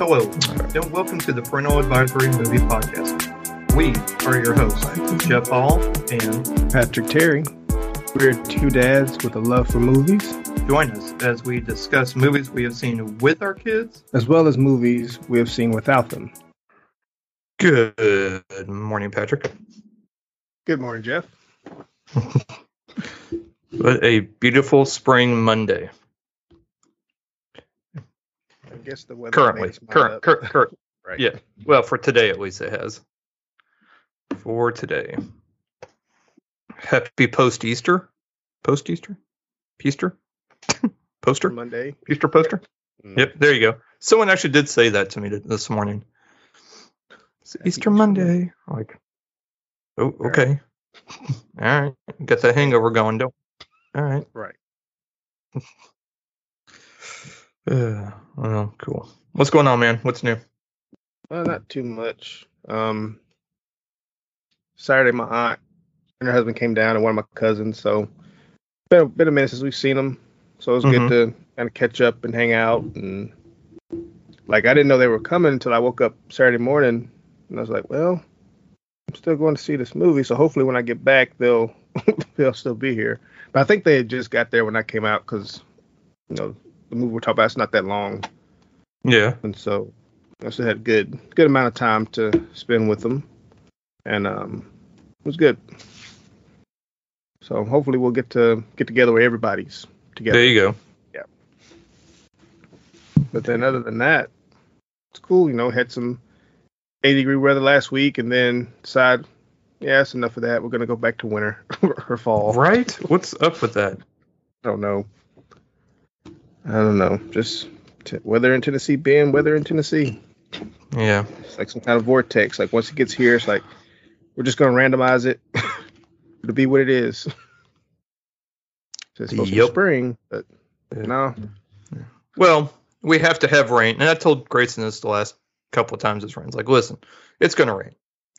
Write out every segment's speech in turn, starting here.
Hello, and welcome to the Parental Advisory Movie Podcast. We are your hosts, Jeff Hall and Patrick Terry. We're two dads with a love for movies, join us as we discuss movies we have seen with our kids. as well as movies we have seen without them. Good morning, Patrick. Good morning, Jeff. What a beautiful spring Monday. I guess the weather Currently, current, current, current. right. Yeah. Well, for today at least it has. For today. Happy post Easter. Post Easter? Easter? Poster? Monday. Easter poster? Mm. Yep, there you go. Someone actually did say that to me this morning. It's Happy Easter Monday. Like, oh, okay. All right. Get that hangover going, don't. All right. Right. Uh, well, cool. What's going on, man? What's new? Well, not too much. Um, Saturday, my aunt and her husband came down, and one of my cousins. So, been a, been a minute since we've seen them. So it was Mhm. good to kind of catch up and hang out. And like, I didn't know they were coming until I woke up Saturday morning, and I was like, well, I'm still going to see this movie. So hopefully, when I get back, they'll they'll still be here. But I think they had just got there when I came out because, you know, the movie we're talking about is not that long Yeah. and so I still had good good amount of time to spend with them, and um, it was good. So hopefully we'll get to get together where everybody's together. There you go. Yeah. But then other than that, it's cool. You know, had some 80 degree weather last week, and then decide, yeah, that's enough of that. We're gonna go back to winter or fall. Right? What's up with that? I don't know. I don't know. Just t- weather in Tennessee being weather in Tennessee. Yeah. It's like some kind of vortex. Like once it gets here, it's like we're just gonna randomize it to be what it is. So it's supposed to Yep. be spring, but Yeah. no. Well, we have to have rain, and I told Grayson this the last couple of times it's rains. Like, listen, it's going to rain.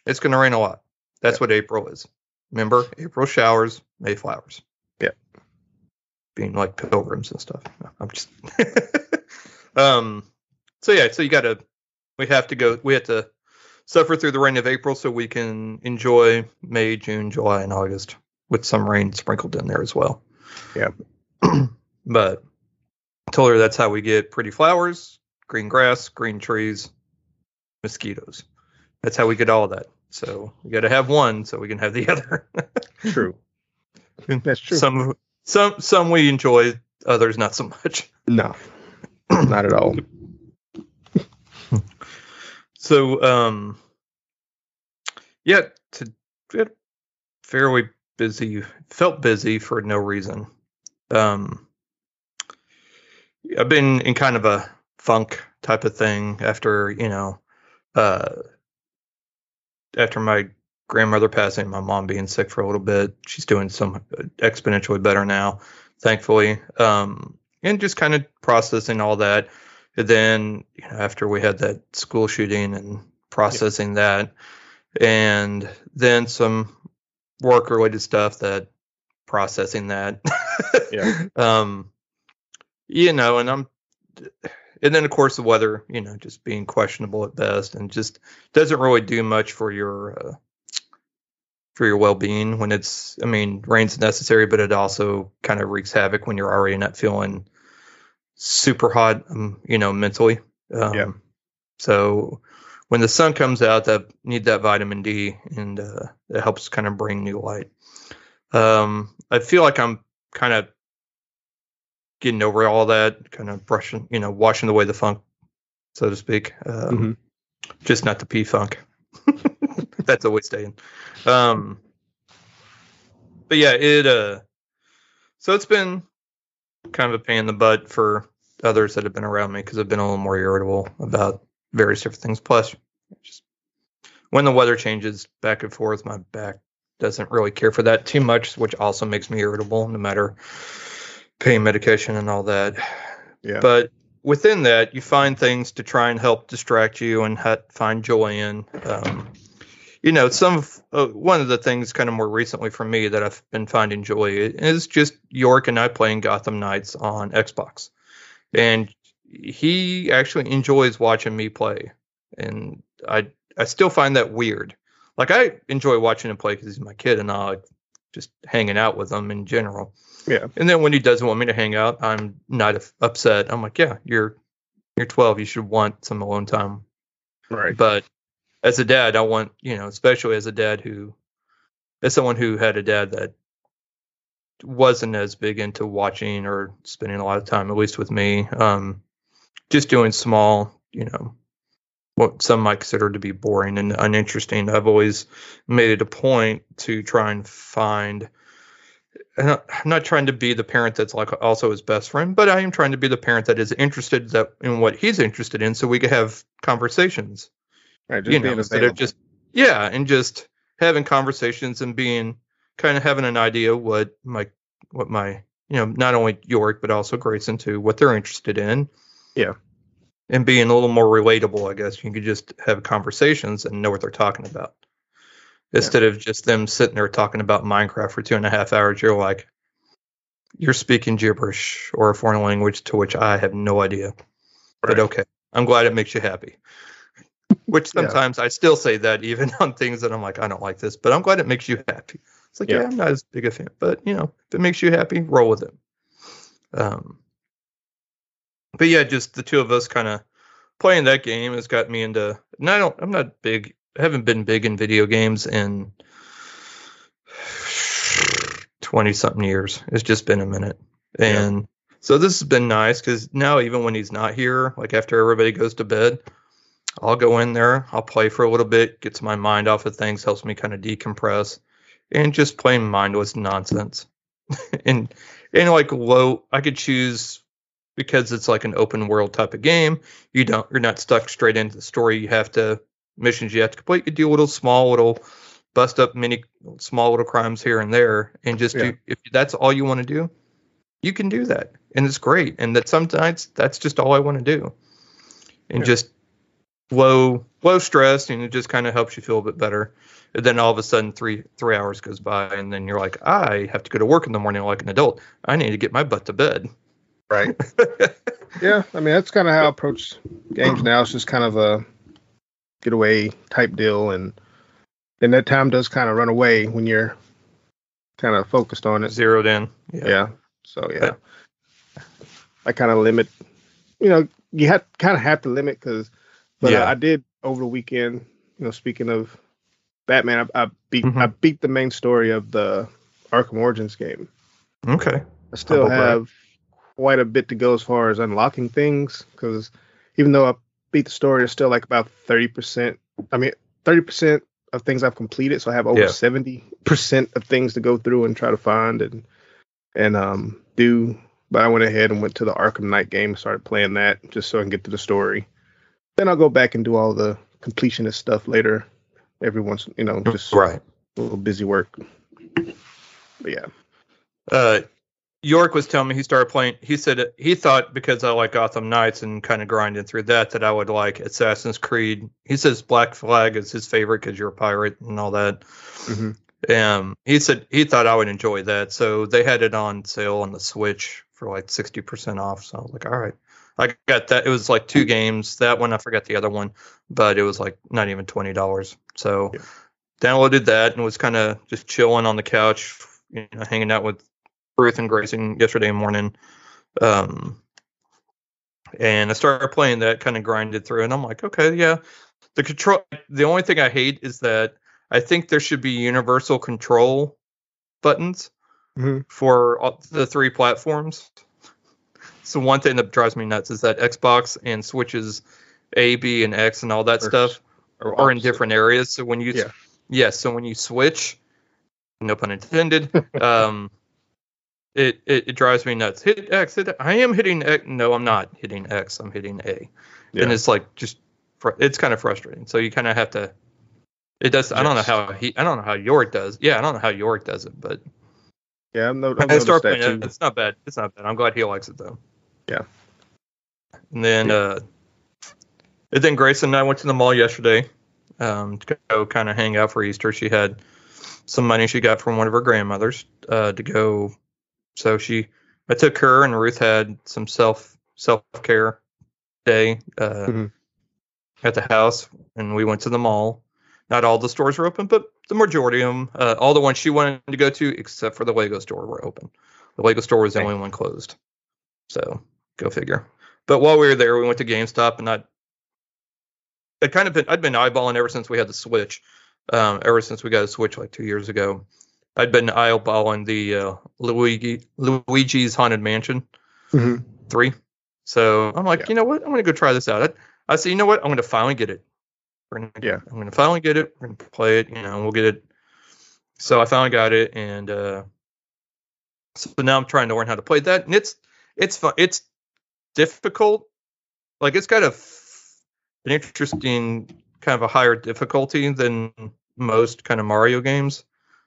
It's going to rain a lot. That's what April is. Remember, April showers, May flowers. Being like pilgrims and stuff. I'm just. um. So yeah, so you got to. We have to go. We have to suffer through the rain of April so we can enjoy May, June, July, and August with some rain sprinkled in there as well. Yeah. but I told her that's how we get pretty flowers, green grass, green trees, mosquitoes. That's how we get all of that. So we got to have one so we can have the other. True. That's true. Some some some we enjoy, others not so much. no. Not at all. So um yeah, to get fairly busy felt busy for no reason. Um I've been in kind of a funk type of thing after, you know, uh after my grandmother passing, my mom being sick for a little bit. She's doing some exponentially better now, thankfully. Um and just kind of processing all that. And then you know, after we had that school shooting and processing that, and then some work related stuff that processing that. Yeah. Um, you know, and I'm, and then of course the weather, you know, just being questionable at best, and just doesn't really do much for your uh, for your well being when it's. I mean, rain's necessary, but it also kind of wreaks havoc when you're already not feeling super hot, um, you know, mentally. Um, Yeah. So when the sun comes out, that need that vitamin D, and uh, it helps kind of bring new light. Um, I feel like I'm kind of getting over all that, kind of brushing, you know, washing away the funk, so to speak. Um, Mhm. Just not the P funk. That's always staying. Um, but yeah, it. Uh, so it's been kind of a pain in the butt for others that have been around me because I've been a little more irritable about various different things. Plus, just when the weather changes back and forth, my back doesn't really care for that too much, which also makes me irritable, no matter pain medication and all that. Yeah. But within that, you find things to try and help distract you and ha- find joy in. Um, you know, some of uh, one of the things kind of more recently for me that I've been finding joy is just York and I playing Gotham Knights on Xbox. And he actually enjoys watching me play, and I I still find that weird. Like I enjoy watching him play because he's my kid, and I like just hanging out with him in general. Yeah. And then when he doesn't want me to hang out, I'm not upset. I'm like, yeah, you're you're 12. You should want some alone time. Right. But as a dad, I want you know, especially as a dad who, as someone who had a dad that wasn't as big into watching or spending a lot of time, at least with me, um, just doing small, you know, what some might consider to be boring and uninteresting. I've always made it a point to try and find. I'm not, I'm not trying to be the parent that's like also his best friend, but I am trying to be the parent that is interested that in what he's interested in, so we can have conversations. Right. Just you being know, instead of just yeah, and just having conversations and being kind of having an idea what my what my you know not only York but also Grayson too what they're interested in. Yeah. And being a little more relatable, I guess you could just have conversations and know what they're talking about. Instead of just them sitting there talking about Minecraft for two and a half hours, you're like, you're speaking gibberish or a foreign language to which I have no idea. But okay, I'm glad it makes you happy. Which Yeah. sometimes I still say that even on things that I'm like, I don't like this, but I'm glad it makes you happy. It's like, yeah, Yeah. I'm not as big a fan, but you know, if it makes you happy, roll with it. Um, but yeah, just the two of us kind of playing that game has got me into. And I don't, I'm not big. I haven't been big in video games in twenty something years. It's just been a minute, Yeah. and so this has been nice because now even when he's not here, like after everybody goes to bed, I'll go in there, I'll play for a little bit, gets my mind off of things, helps me kind of decompress, and just plain mindless nonsense. and and like low, I could choose because it's like an open world type of game. You don't, you're not stuck straight into the story. You have to missions you have to complete. You do a little small little bust up many small little crimes here and there, and just Yeah. do. If that's all you want to do, you can do that, and it's great. And that sometimes that's just all I want to do, and Yeah. just low low stress, and it just kind of helps you feel a bit better. And then all of a sudden, three three hours goes by, and then you're like, I have to go to work in the morning like an adult. I need to get my butt to bed. Right. Yeah. I mean, that's kind of how I approach games now. It's just kind of a getaway type deal, and then that time does kind of run away when you're kind of focused on it. Zeroed in. Yeah. So yeah, I kind of limit. You know, you have kind of have to limit because, but Yeah. uh, I did over the weekend. You know, speaking of Batman, I, I beat Mhm. I beat the main story of the Arkham Origins game. Okay. I still have quite a bit to go as far as unlocking things because even though I beat the story, it's still like about thirty percent. I mean, thirty percent of things I've completed, so I have over Yeah. seventy percent of things to go through and try to find and and um do. But I went ahead and went to the Arkham Knight game, and started playing that just so I can get to the story. Then I'll go back and do all the completionist stuff later. Every once, you know, just right. a little busy work. But yeah, Uh, York was telling me he started playing. He said he thought because I like Gotham Knights and kind of grinding through that that I would like Assassin's Creed. He says Black Flag is his favorite because you're a pirate and all that. Mhm. Um, he said he thought I would enjoy that, so they had it on sale on the Switch for like sixty percent off. So I was like, all right, I got that. It was like two games. That one I forgot the other one, but it was like not even twenty dollars. So Yeah. downloaded that and was kind of just chilling on the couch, you know, hanging out with Ruth and Grayson yesterday morning. Um, and I started playing that, kind of grinded through, and I'm like, okay, yeah. The control. The only thing I hate is that I think there should be universal control buttons Mhm. for all the three platforms. So one thing that drives me nuts is that Xbox and Switches A, B, and X and all that Or- stuff or are in different areas. So when you Yeah. yes, so when you switch, no pun intended, um, it, it it drives me nuts. Hit X. Hit, I am hitting X. No, I'm not hitting X. I'm hitting A, Yeah. and it's like just fr- it's kind of frustrating. So you kind of have to. It does. I don't know how he. I don't know how York does. Yeah, I don't know how York does it, but Yeah, I've, no, I've I start playing it. It's not bad. It's not bad. I'm glad he likes it though. Yeah. And then uh and then Grayson and I went to the mall yesterday um to go kind of hang out for Easter. She had some money she got from one of her grandmothers uh to go so she I took her and Ruth had some self self care day uh, Mhm. at the house, and we went to the mall. Not all the stores were open, but the majority of them, uh, all the ones she wanted to go to, except for the Lego store, were open. The Lego store was the only one closed. So go figure. But while we were there, we went to GameStop, and I, I kind of been, I'd been eyeballing ever since we had the Switch, um, ever since we got a Switch like two years ago. I'd been eyeballing the uh, Luigi Luigi's Haunted Mansion Mhm. three. So I'm like, Yeah. you know what? I'm gonna go try this out. I, I said, you know what? I'm gonna finally get it. We're gonna, Yeah. I'm gonna finally get it. We're gonna play it. You know, and we'll get it. So I finally got it, and uh, so now I'm trying to learn how to play that, and it's it's fun. It's difficult. Like it's got a f- an interesting kind of a higher difficulty than most kind of Mario games.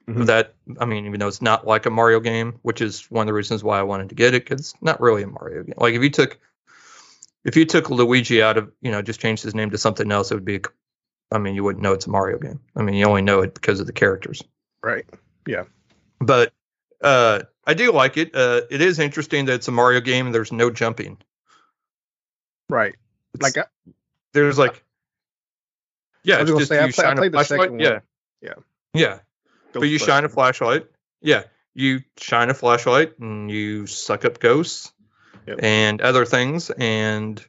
Mhm. That I mean, even though it's not like a Mario game, which is one of the reasons why I wanted to get it, because it's not really a Mario game. Like if you took if you took Luigi out of you know just changed his name to something else, it would be. I mean, you wouldn't know it's a Mario game. I mean, you only know it because of the characters. Right. Yeah. But uh, I do like it. Uh, it is interesting that it's a Mario game and there's no jumping. Right. It's- Like I, there's like yeah, I was it's just say, I you play- I shine a played the flashlight. one. Yeah, Yeah. yeah. But you shine a flashlight. Yeah, you shine a flashlight and you suck up ghosts Yep. and other things, and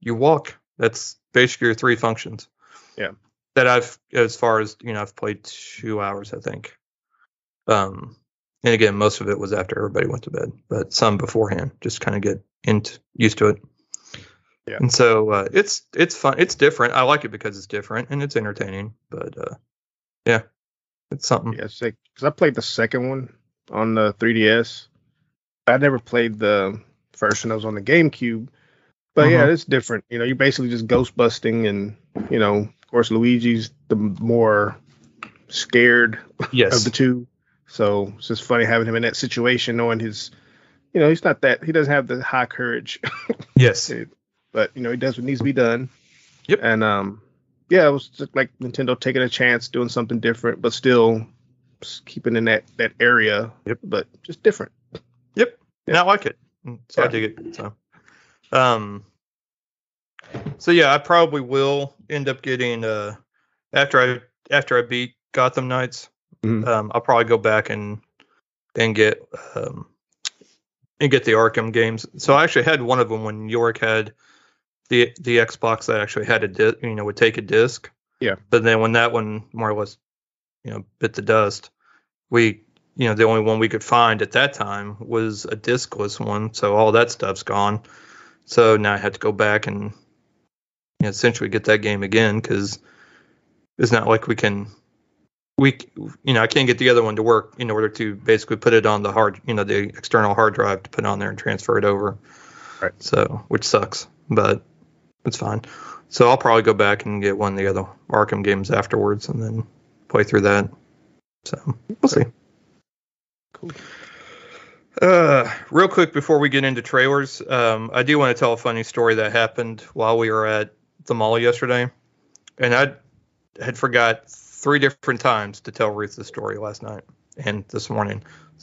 you walk. That's basically your three functions. Yeah. That I've, as far as you know, I've played two hours, I think. Um, and again, most of it was after everybody went to bed, but some beforehand, just kind of get into used to it. Yeah. And so uh, it's it's fun. It's different. I like it because it's different and it's entertaining. But uh, yeah, it's something. Yeah, because I played the second one on the 3DS. I never played the first one that was on the GameCube. But yeah, Mhm. it's different. You know, you're basically just ghost busting, and you know, of course, Luigi's the more scared Yes. of the two. So it's just funny having him in that situation, knowing his, you know, he's not that he doesn't have the high courage, yes. But you know, he does what needs to be done. Yep. And um, yeah, it was just like Nintendo taking a chance, doing something different, but still keeping in that that area. Yep. But just different. Yep. And I like it. Mm, So I Yeah. dig it. So, um, so yeah, I probably will end up getting uh after I after I beat Gotham Knights, Mhm. um, I'll probably go back and and get um and get the Arkham games. So I actually had one of them when York had the the Xbox that actually had a di- you know would take a disc. Yeah. But then when that one more or less, you know, bit the dust, we you know the only one we could find at that time was a discless one. So all that stuff's gone. So now I had to go back and you know, essentially get that game again because it's not like we can we you know I can't get the other one to work in order to basically put it on the hard you know the external hard drive to put on there and transfer it over. Right. So which sucks, but it's fine. So I'll probably go back and get one of the other Arkham games afterwards and then play through that. So we'll see. Cool. Uh, real quick before we get into trailers, um, I do want to tell a funny story that happened while we were at the mall yesterday, and I had forgot three different times to tell Ruth the story last night and this morning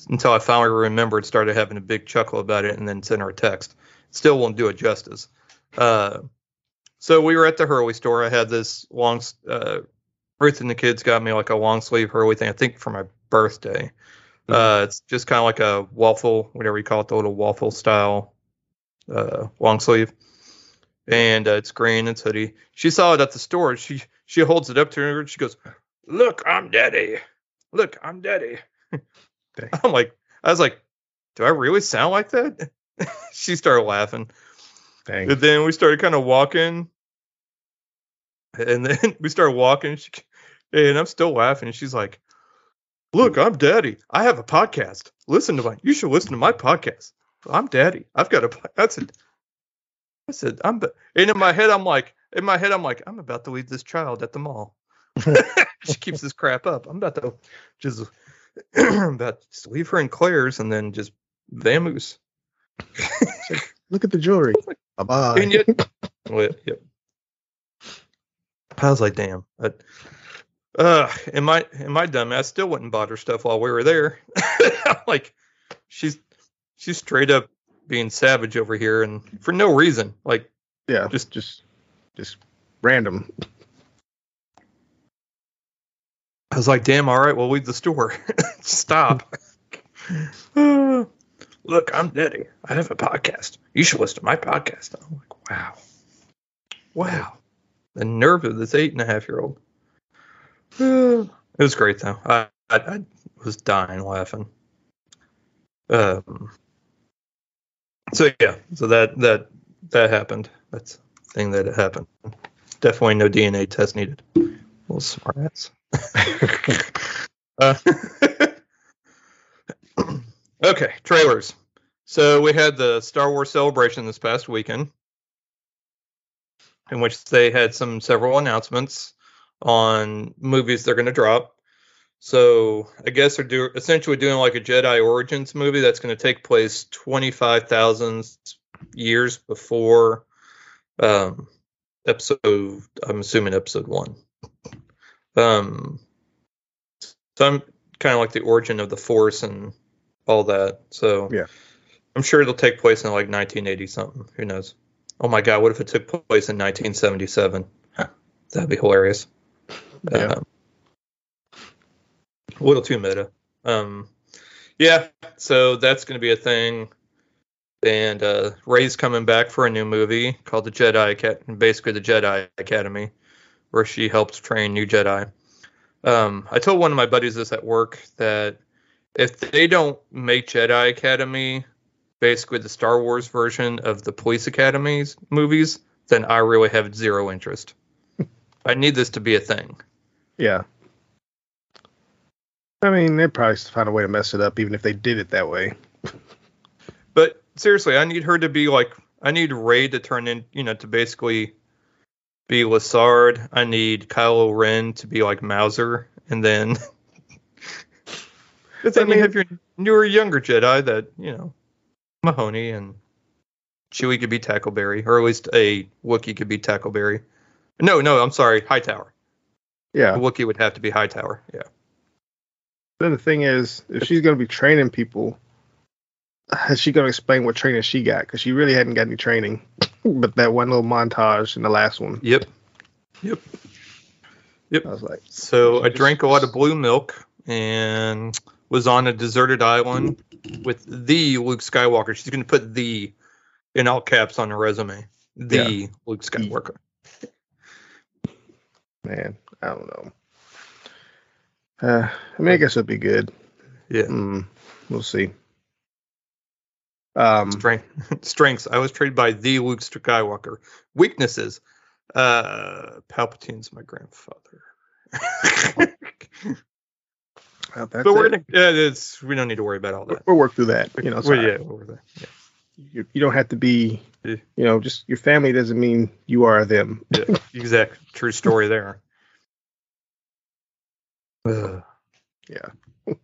until I finally remembered, started having a big chuckle about it, and then sent her a text. Still won't do it justice. Uh, so we were at the Hurley store. I had this long. Uh, Ruth and the kids got me like a long sleeve Hurley thing. I think for my birthday. Uh, it's just kind of like a waffle, whatever you call it, the little waffle style uh, long sleeve, and uh, it's green. It's hoodie. She saw it at the store. She she holds it up to her. and She goes, "Look, I'm daddy. Look, I'm daddy." I'm like, I was like, "Do I really sound like that?" she started laughing. Dang. And then we started kind of walking, and then we started walking. She, and I'm still laughing. And she's like, "Look, I'm Daddy. I have a podcast. Listen to my. You should listen to my podcast. I'm Daddy. I've got a. po-" I said, I said, I'm. And in my head, I'm like, in my head, I'm like, I'm about to leave this child at the mall. she keeps this crap up. I'm about to just about to just leave her in Claire's and then just vamoose. Look at the jewelry. Bye bye. And yet, well, yep. I was like, damn. But, uh, am I am I dumb? I still wouldn't bought her stuff while we were there. Like, she's she's straight up being savage over here, and for no reason. Like, Yeah, Just- just just just random. I was like, damn, all right, we'll leave the store. Stop. Look, I'm Daddy. I have a podcast. You should listen to my podcast. I'm like, wow. Wow. The nerve of this eight and a half year old. it was great though. I, I, I was dying laughing. Um so yeah, so that that that happened. That's the thing that happened. Definitely no DNA test needed. Little smart ass. uh, okay, trailers. So we had the Star Wars celebration this past weekend, in which they had some several announcements on movies they're going to drop. So I guess they're do, essentially doing like a Jedi Origins movie that's going to take place twenty five thousand years before um, episode. I'm assuming episode one. Um, so I'm kind of like the origin of the Force and all that. So Yeah. I'm sure it'll take place in like 1980 something. Who knows? Oh my God, what if it took place in 1977? Huh, That'd be hilarious. Yeah. Um, a little too meta. Um, yeah, so that's going to be a thing. And uh, Rey's coming back for a new movie called the Jedi Academy, basically the Jedi Academy, where she helps train new Jedi. Um, I told one of my buddies this at work that if they don't make Jedi Academy basically the Star Wars version of the Police Academies movies, then I really have zero interest. I need this to be a thing. Yeah. I mean, they'd probably find a way to mess it up, even if they did it that way. But seriously, I need her to be like I need Rey to turn in, you know, to basically be Lassard. I need Kylo Ren to be like Mauser, and then but then I mean- you have your newer, younger Jedi that you know, Mahoney and Chewie could be Tackleberry, or at least a Wookiee could be Tackleberry. No, no, I'm sorry, Hightower. Yeah. A Wookiee would have to be Hightower. Yeah. Then the thing is, if she's going to be training people, is she going to explain what training she got? Because she really hadn't got any training, but that one little montage in the last one. Yep. Yep. Yep. I was like, So I Just- drank a lot of blue milk and was on a deserted island with the Luke Skywalker. She's going to put the in all caps on her resume. The Luke Skywalker. man, I don't know. Uh, I mean, I guess it'll be good. Yeah. Mm, we'll see. Um, Strength, strengths. I was trained by the Luke Skywalker. Weaknesses. Uh, Palpatine's my grandfather. well, but we're it. gonna. Yeah, it's we don't need to worry about all that. we'll work through that. You know, Well, yeah, there. Yeah. you, you don't have to be, Yeah. you know, just your family doesn't mean you are them. yeah, exact true story there. Yeah.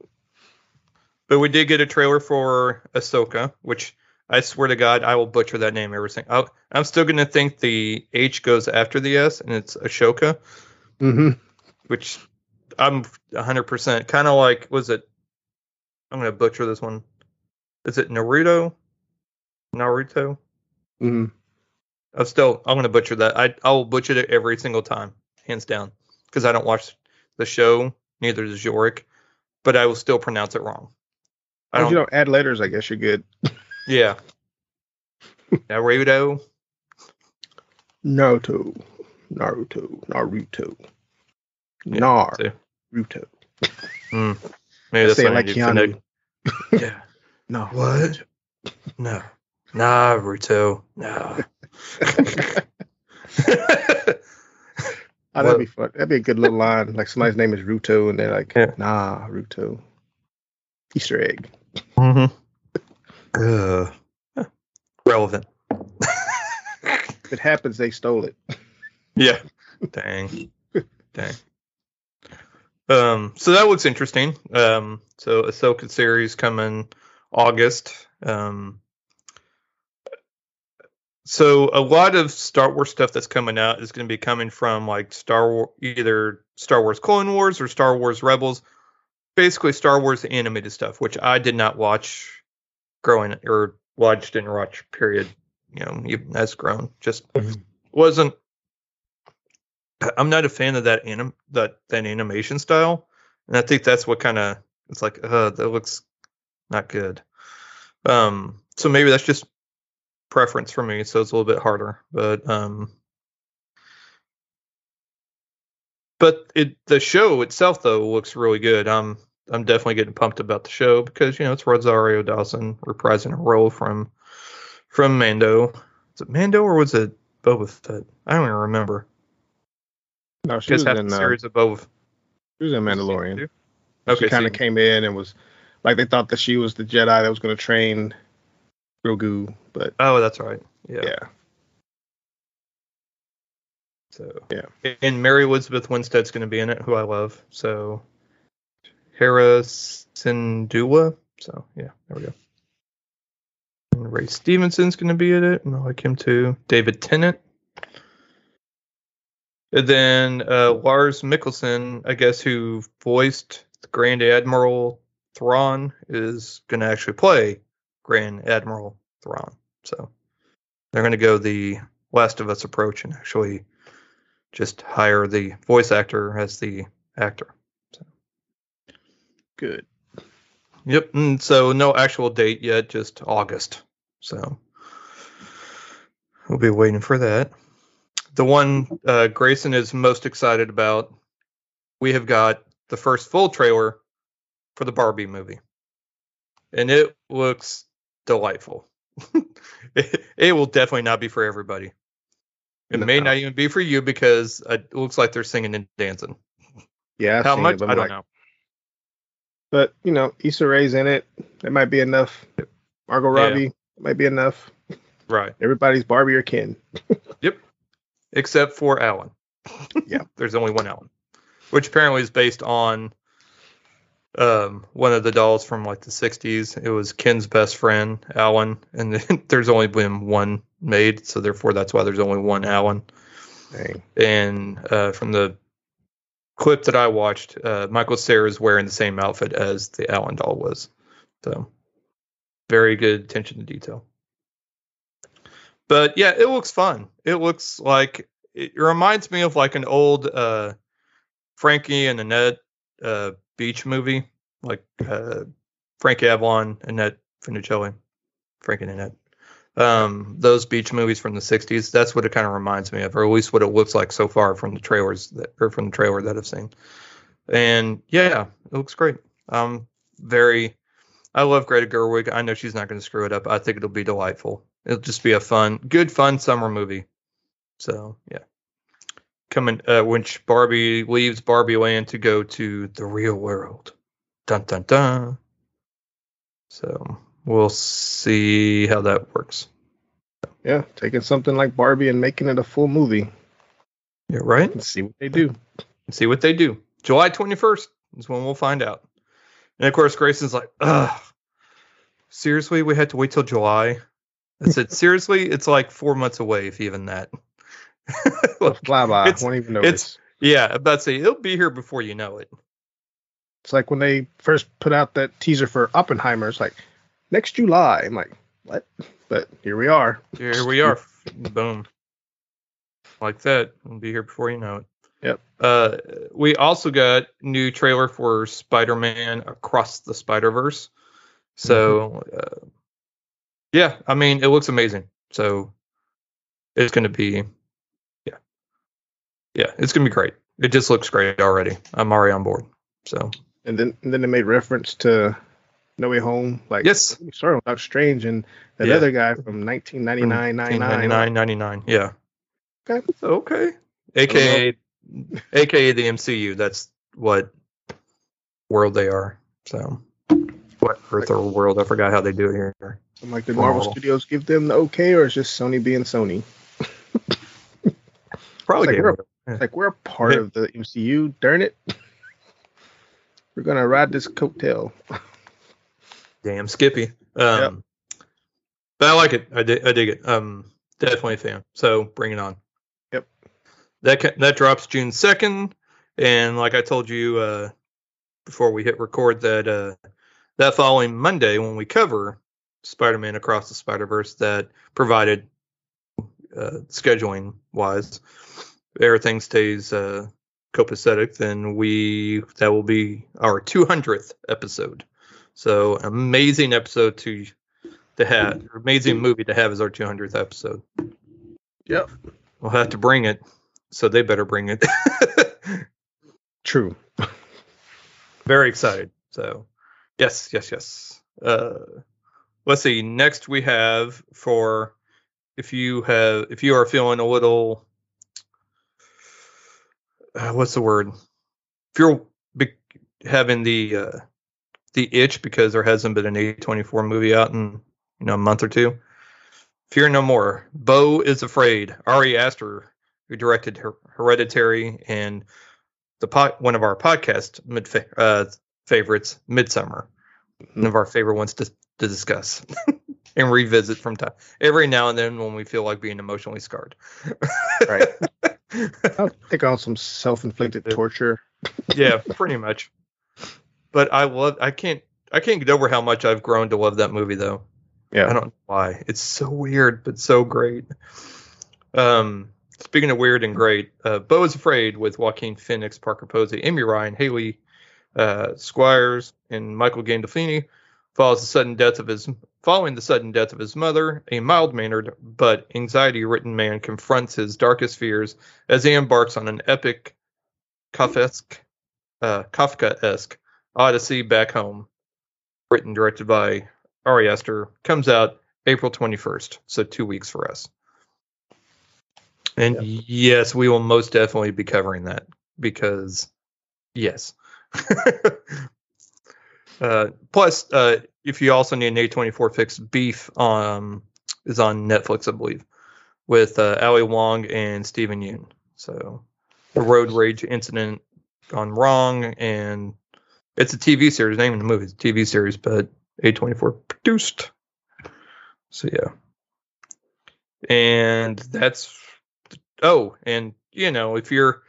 But we did get a trailer for Ahsoka, which I swear to God, I will butcher that name every single. I'll, I'm still going to think the H goes after the S, and it's Ashoka, hmm which I'm 100% kind of like. Was it? I'm going to butcher this one. Is it Naruto? Naruto? hmm I'm still. I'm going to butcher that. I I will butcher it every single time, hands down, because I don't watch the show. Neither does Yorick, but I will still pronounce it wrong. I don't. you don't add letters, I guess you're good. Yeah. Naruto. Naruto, Naruto, Naruto, Yeah, Nar. Ruto. Mm. Maybe that's Say what I like Keanu. connect. Yeah. No. What? No. Nah, Ruto. No. Oh, that'd be fun. That'd be a good little line. Like somebody's name is Ruto, and they're like, Yeah. Nah, Ruto. Easter egg. mm-hmm. Uh, relevant. If it happens, they stole it. Yeah. Dang. Dang. Um, so that looks interesting. Um, so Ahsoka series coming August. Um, so a lot of Star Wars stuff that's coming out is going to be coming from like Star Wars, either Star Wars Clone Wars or Star Wars Rebels. Basically, Star Wars animated stuff, which I did not watch growing or watched and watch. Period. you know, even as grown, just Mhm. wasn't. I'm not a fan of that anim that that animation style, and I think that's what kind of it's like. Uh, that looks not good. Um, so maybe that's just preference for me, so it's a little bit harder. But um, but it the show itself though looks really good. I'm I'm definitely getting pumped about the show because you know it's Rosario Dawson reprising a role from from Mando. Is it Mando or was it Boba Fett? I don't even remember. No, she was in the uh, series of Boba. she was in Mandalorian. Okay, she kind of came in and was like they thought that she was the Jedi that was going to train Grogu, but Oh, that's right. Yeah. yeah, So Yeah. and Mary Elizabeth Winstead's going to be in it, who I love. So Hera Syndulla. So yeah, there we go. And Ray Stevenson's going to be in it, and I like him too. David Tennant. And then uh, Lars Mikkelsen, I guess, who voiced Grand Admiral Thrawn, is going to actually play Grand Admiral Thrawn. So they're going to go the Last of Us approach and actually just hire the voice actor as the actor. So. good. Yep. And so no actual date yet, just August. So we'll be waiting for that. The one uh, Grayson is most excited about, we have got the first full trailer for the Barbie movie. And it looks delightful. it, it will definitely not be for everybody. It may not even be for you because it looks like they're singing and dancing. Yeah, I've How much? It, I don't like- know. But you know, Issa Rae's in it. It might be enough. Margot Robbie it might be enough. Right. Everybody's Barbie or Ken. except for Alan. Yeah. There's only one Alan, which apparently is based on um, one of the dolls from like the 60s. It was Ken's best friend, Alan, and then there's only been one made, so therefore that's why there's only one Alan. Dang. And uh, from the clip that I watched, uh, Michael Cera is wearing the same outfit as the Alan doll was. So very good attention to detail. But yeah, it looks fun. It looks like it reminds me of like an old uh, Frankie and Annette uh, beach movie, like uh, Frankie Avalon, Annette Funicello, Frankie and Annette. Um, those beach movies from the '60s. That's what it kind of reminds me of, or at least what it looks like so far from the trailers that, or from the trailer that I've seen. And yeah, it looks great. Um, very. I love Greta Gerwig. I know she's not going to screw it up. I think it'll be delightful. It'll just be a fun, good, fun summer movie. So yeah, coming uh, when Barbie leaves Barbie Land to go to the real world. Dun dun dun. So we'll see how that works. Yeah, taking something like Barbie and making it a full movie. Yeah, right. Let's see what they do. see what they do. July 21st is when we'll find out. And of course, Grayson's like, ugh, seriously, we had to wait till July. I said, seriously, it's like four months away, if even that. Look, Blah blah. It's- won't even notice. yeah, I'm about to say it'll be here before you know it. It's like when they first put out that teaser for Oppenheimer. It's like next July. I'm like, what? But here we are. Here we are. Boom. Like that. It'll be here before you know it. Yep. Uh, we also got new trailer for Spider-Man Across the Spider-Verse. So, uh, yeah, I mean, it looks amazing. So, it's going to be, yeah, yeah, it's going to be great. It just looks great already. I'm already on board. So, And then and then they made reference to No Way Home. Like yes, with Doctor Strange and that Yeah. other guy from 1999, 99. 99, 99. Yeah. Okay. Okay. AKA, AKA the MCU. That's what world they are. So, what Earth or world? I forgot how they do it here. I'm like, did Oh. Marvel Studios give them the okay, or is just Sony being Sony? Probably It's like we're- it- It's like we're a part of the MCU. Darn it, we're gonna ride this coattail. damn Skippy. Um, but I like it. I dig, I dig it. Um, definitely a fan. So bring it on. Yep. That ca- that drops June second, and like I told you uh, before we hit record, that uh, that following Monday when we cover Spider-Man Across the Spider-Verse, that provided uh, scheduling wise, everything stays uh, copacetic, then we that will be our 200th episode. So amazing episode to to have, amazing movie to have as our 200th episode. Yep. We'll have to bring it, so they better bring it. True. Very excited. So, yes, yes, yes. Uh, let's see. Next, we have for if you have if you are feeling a little uh, what's the word? If you're be- having the uh, the itch because there hasn't been an A24 movie out in you know a month or two, fear no more. Beau is afraid. Ari Aster, who directed Her- Hereditary and the po- one of our podcast mid uh, favorites, Midsommar, one of our favorite ones to, to discuss and revisit from time every now and then when we feel like being emotionally scarred. Right. I'll take on some self-inflicted torture. yeah, pretty much. But I love. I can't. I can't get over how much I've grown to love that movie, though. Yeah. I don't know why. It's so weird, but so great. Um, speaking of weird and great, uh, Beau is Afraid with Joaquin Phoenix, Parker Posey, Amy Ryan, Hayley uh, Squires, and Michael Gandolfini follows the sudden death of his following the sudden death of his mother. A mild-mannered but anxiety-ridden man confronts his darkest fears as he embarks on an epic Kafkaesque, uh, Kafka-esque Odyssey back home. Written, directed by Ari Aster, comes out April 21st, so two weeks for us. And yes, we will most definitely be covering that because, yes. uh, plus, uh, if you also need an A24 fix, Beef um, is on Netflix, I believe, with uh, Ali Wong and Steven Yeun. So, the road rage incident gone wrong, and it's a TV series. Name of the movie is a TV series, but A24 produced. So yeah, and that's oh, and you know if you're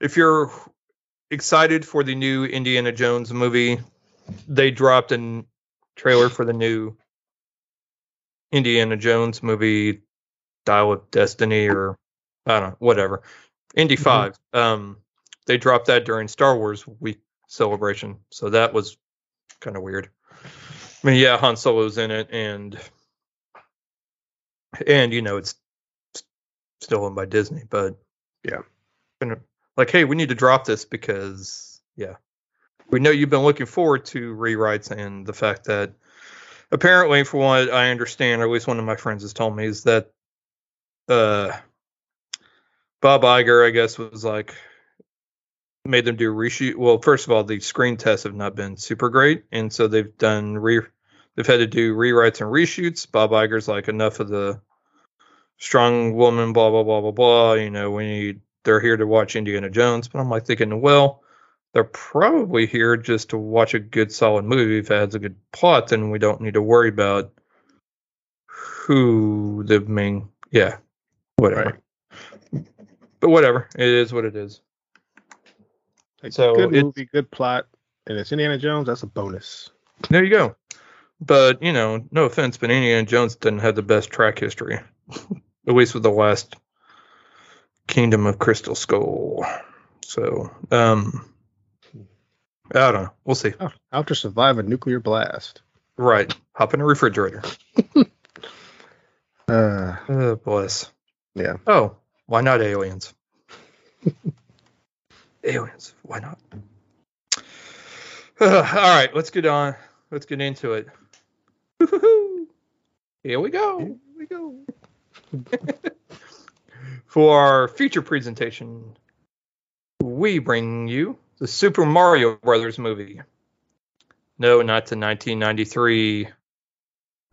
if you're excited for the new Indiana Jones movie, they dropped a trailer for the new Indiana Jones movie, Dial of Destiny, or I don't know, whatever. Indy Mhm. 5. Um, they dropped that during Star Wars week celebration, so that was kind of weird. I mean, yeah, Han Solo's in it, and and you know it's still owned by Disney, but Yeah. like, hey, we need to drop this because yeah, we know you've been looking forward to rewrites, and the fact that apparently, from what I understand, or at least one of my friends has told me, is that uh Bob Iger, I guess, was like made them do reshoot. Well, first of all, the screen tests have not been super great, and so they've done re they've had to do rewrites and reshoots. Bob Iger's like enough of the strong woman, blah blah blah blah blah. You know, we need they're here to watch Indiana Jones, but I'm like thinking, well, they're probably here just to watch a good solid movie. If it has a good plot, then we don't need to worry about who the main yeah whatever. But whatever, it is what it is. Like, So good movie, good plot, and it's Indiana Jones. That's a bonus. There you go. But you know, no offense, but Indiana Jones didn't have the best track history, at least with the last Kingdom of Crystal Skull. So, um, I don't know. We'll see. Oh, how to survive a nuclear blast. Right. Hop in a refrigerator. Uh, Oh, bless. Yeah. Oh, why not aliens? aliens. Why not? all right. Let's get on. Let's get into it. Here we go. here we go. For our feature presentation, we bring you the Super Mario Brothers movie. No, not the 1993.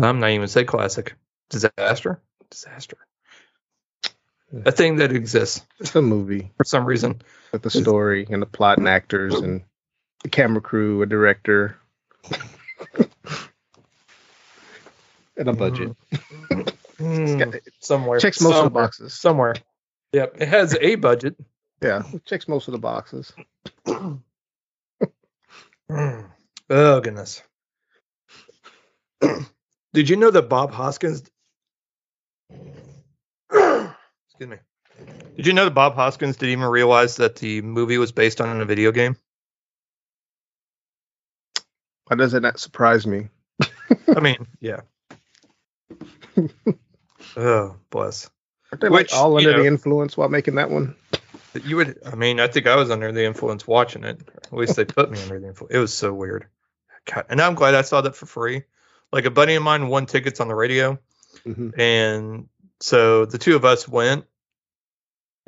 I'm not even say classic. Disaster. Disaster. A thing that exists It's a movie for some reason. with the story and the plot and actors and the camera crew, a director, and a budget. Hmm, got- somewhere. Checks most of the boxes. Somewhere. Yep. It has a budget. Yeah, checks most of the boxes. Oh goodness. Did you know that Bob Hoskins Excuse me. Did you know that Bob Hoskins didn't even realize that the movie was based on a video game? Why does it not surprise me? I mean, yeah. oh, bless. Aren't they Which, like all you under know- the influence while making that one? You would. I mean, I think I was under the influence watching it. At least they put me under the influence. It was so weird. God, and I'm glad I saw that for free. Like a buddy of mine won tickets on the radio, Mhm. and so the two of us went.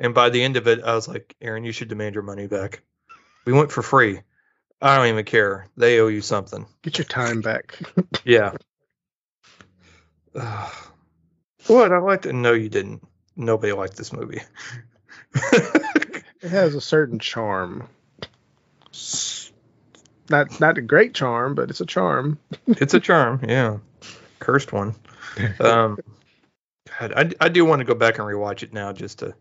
And by the end of it, I was like, "Aaron, you should demand your money back." We went for free. I don't even care. They owe you something. Get your time back. Yeah. What? I liked it. No, you didn't. Nobody liked this movie. it has a certain charm. Not not a great charm, but it's a charm. it's a charm, yeah. Cursed one. Um, God, I, I do want to go back and rewatch it now, just to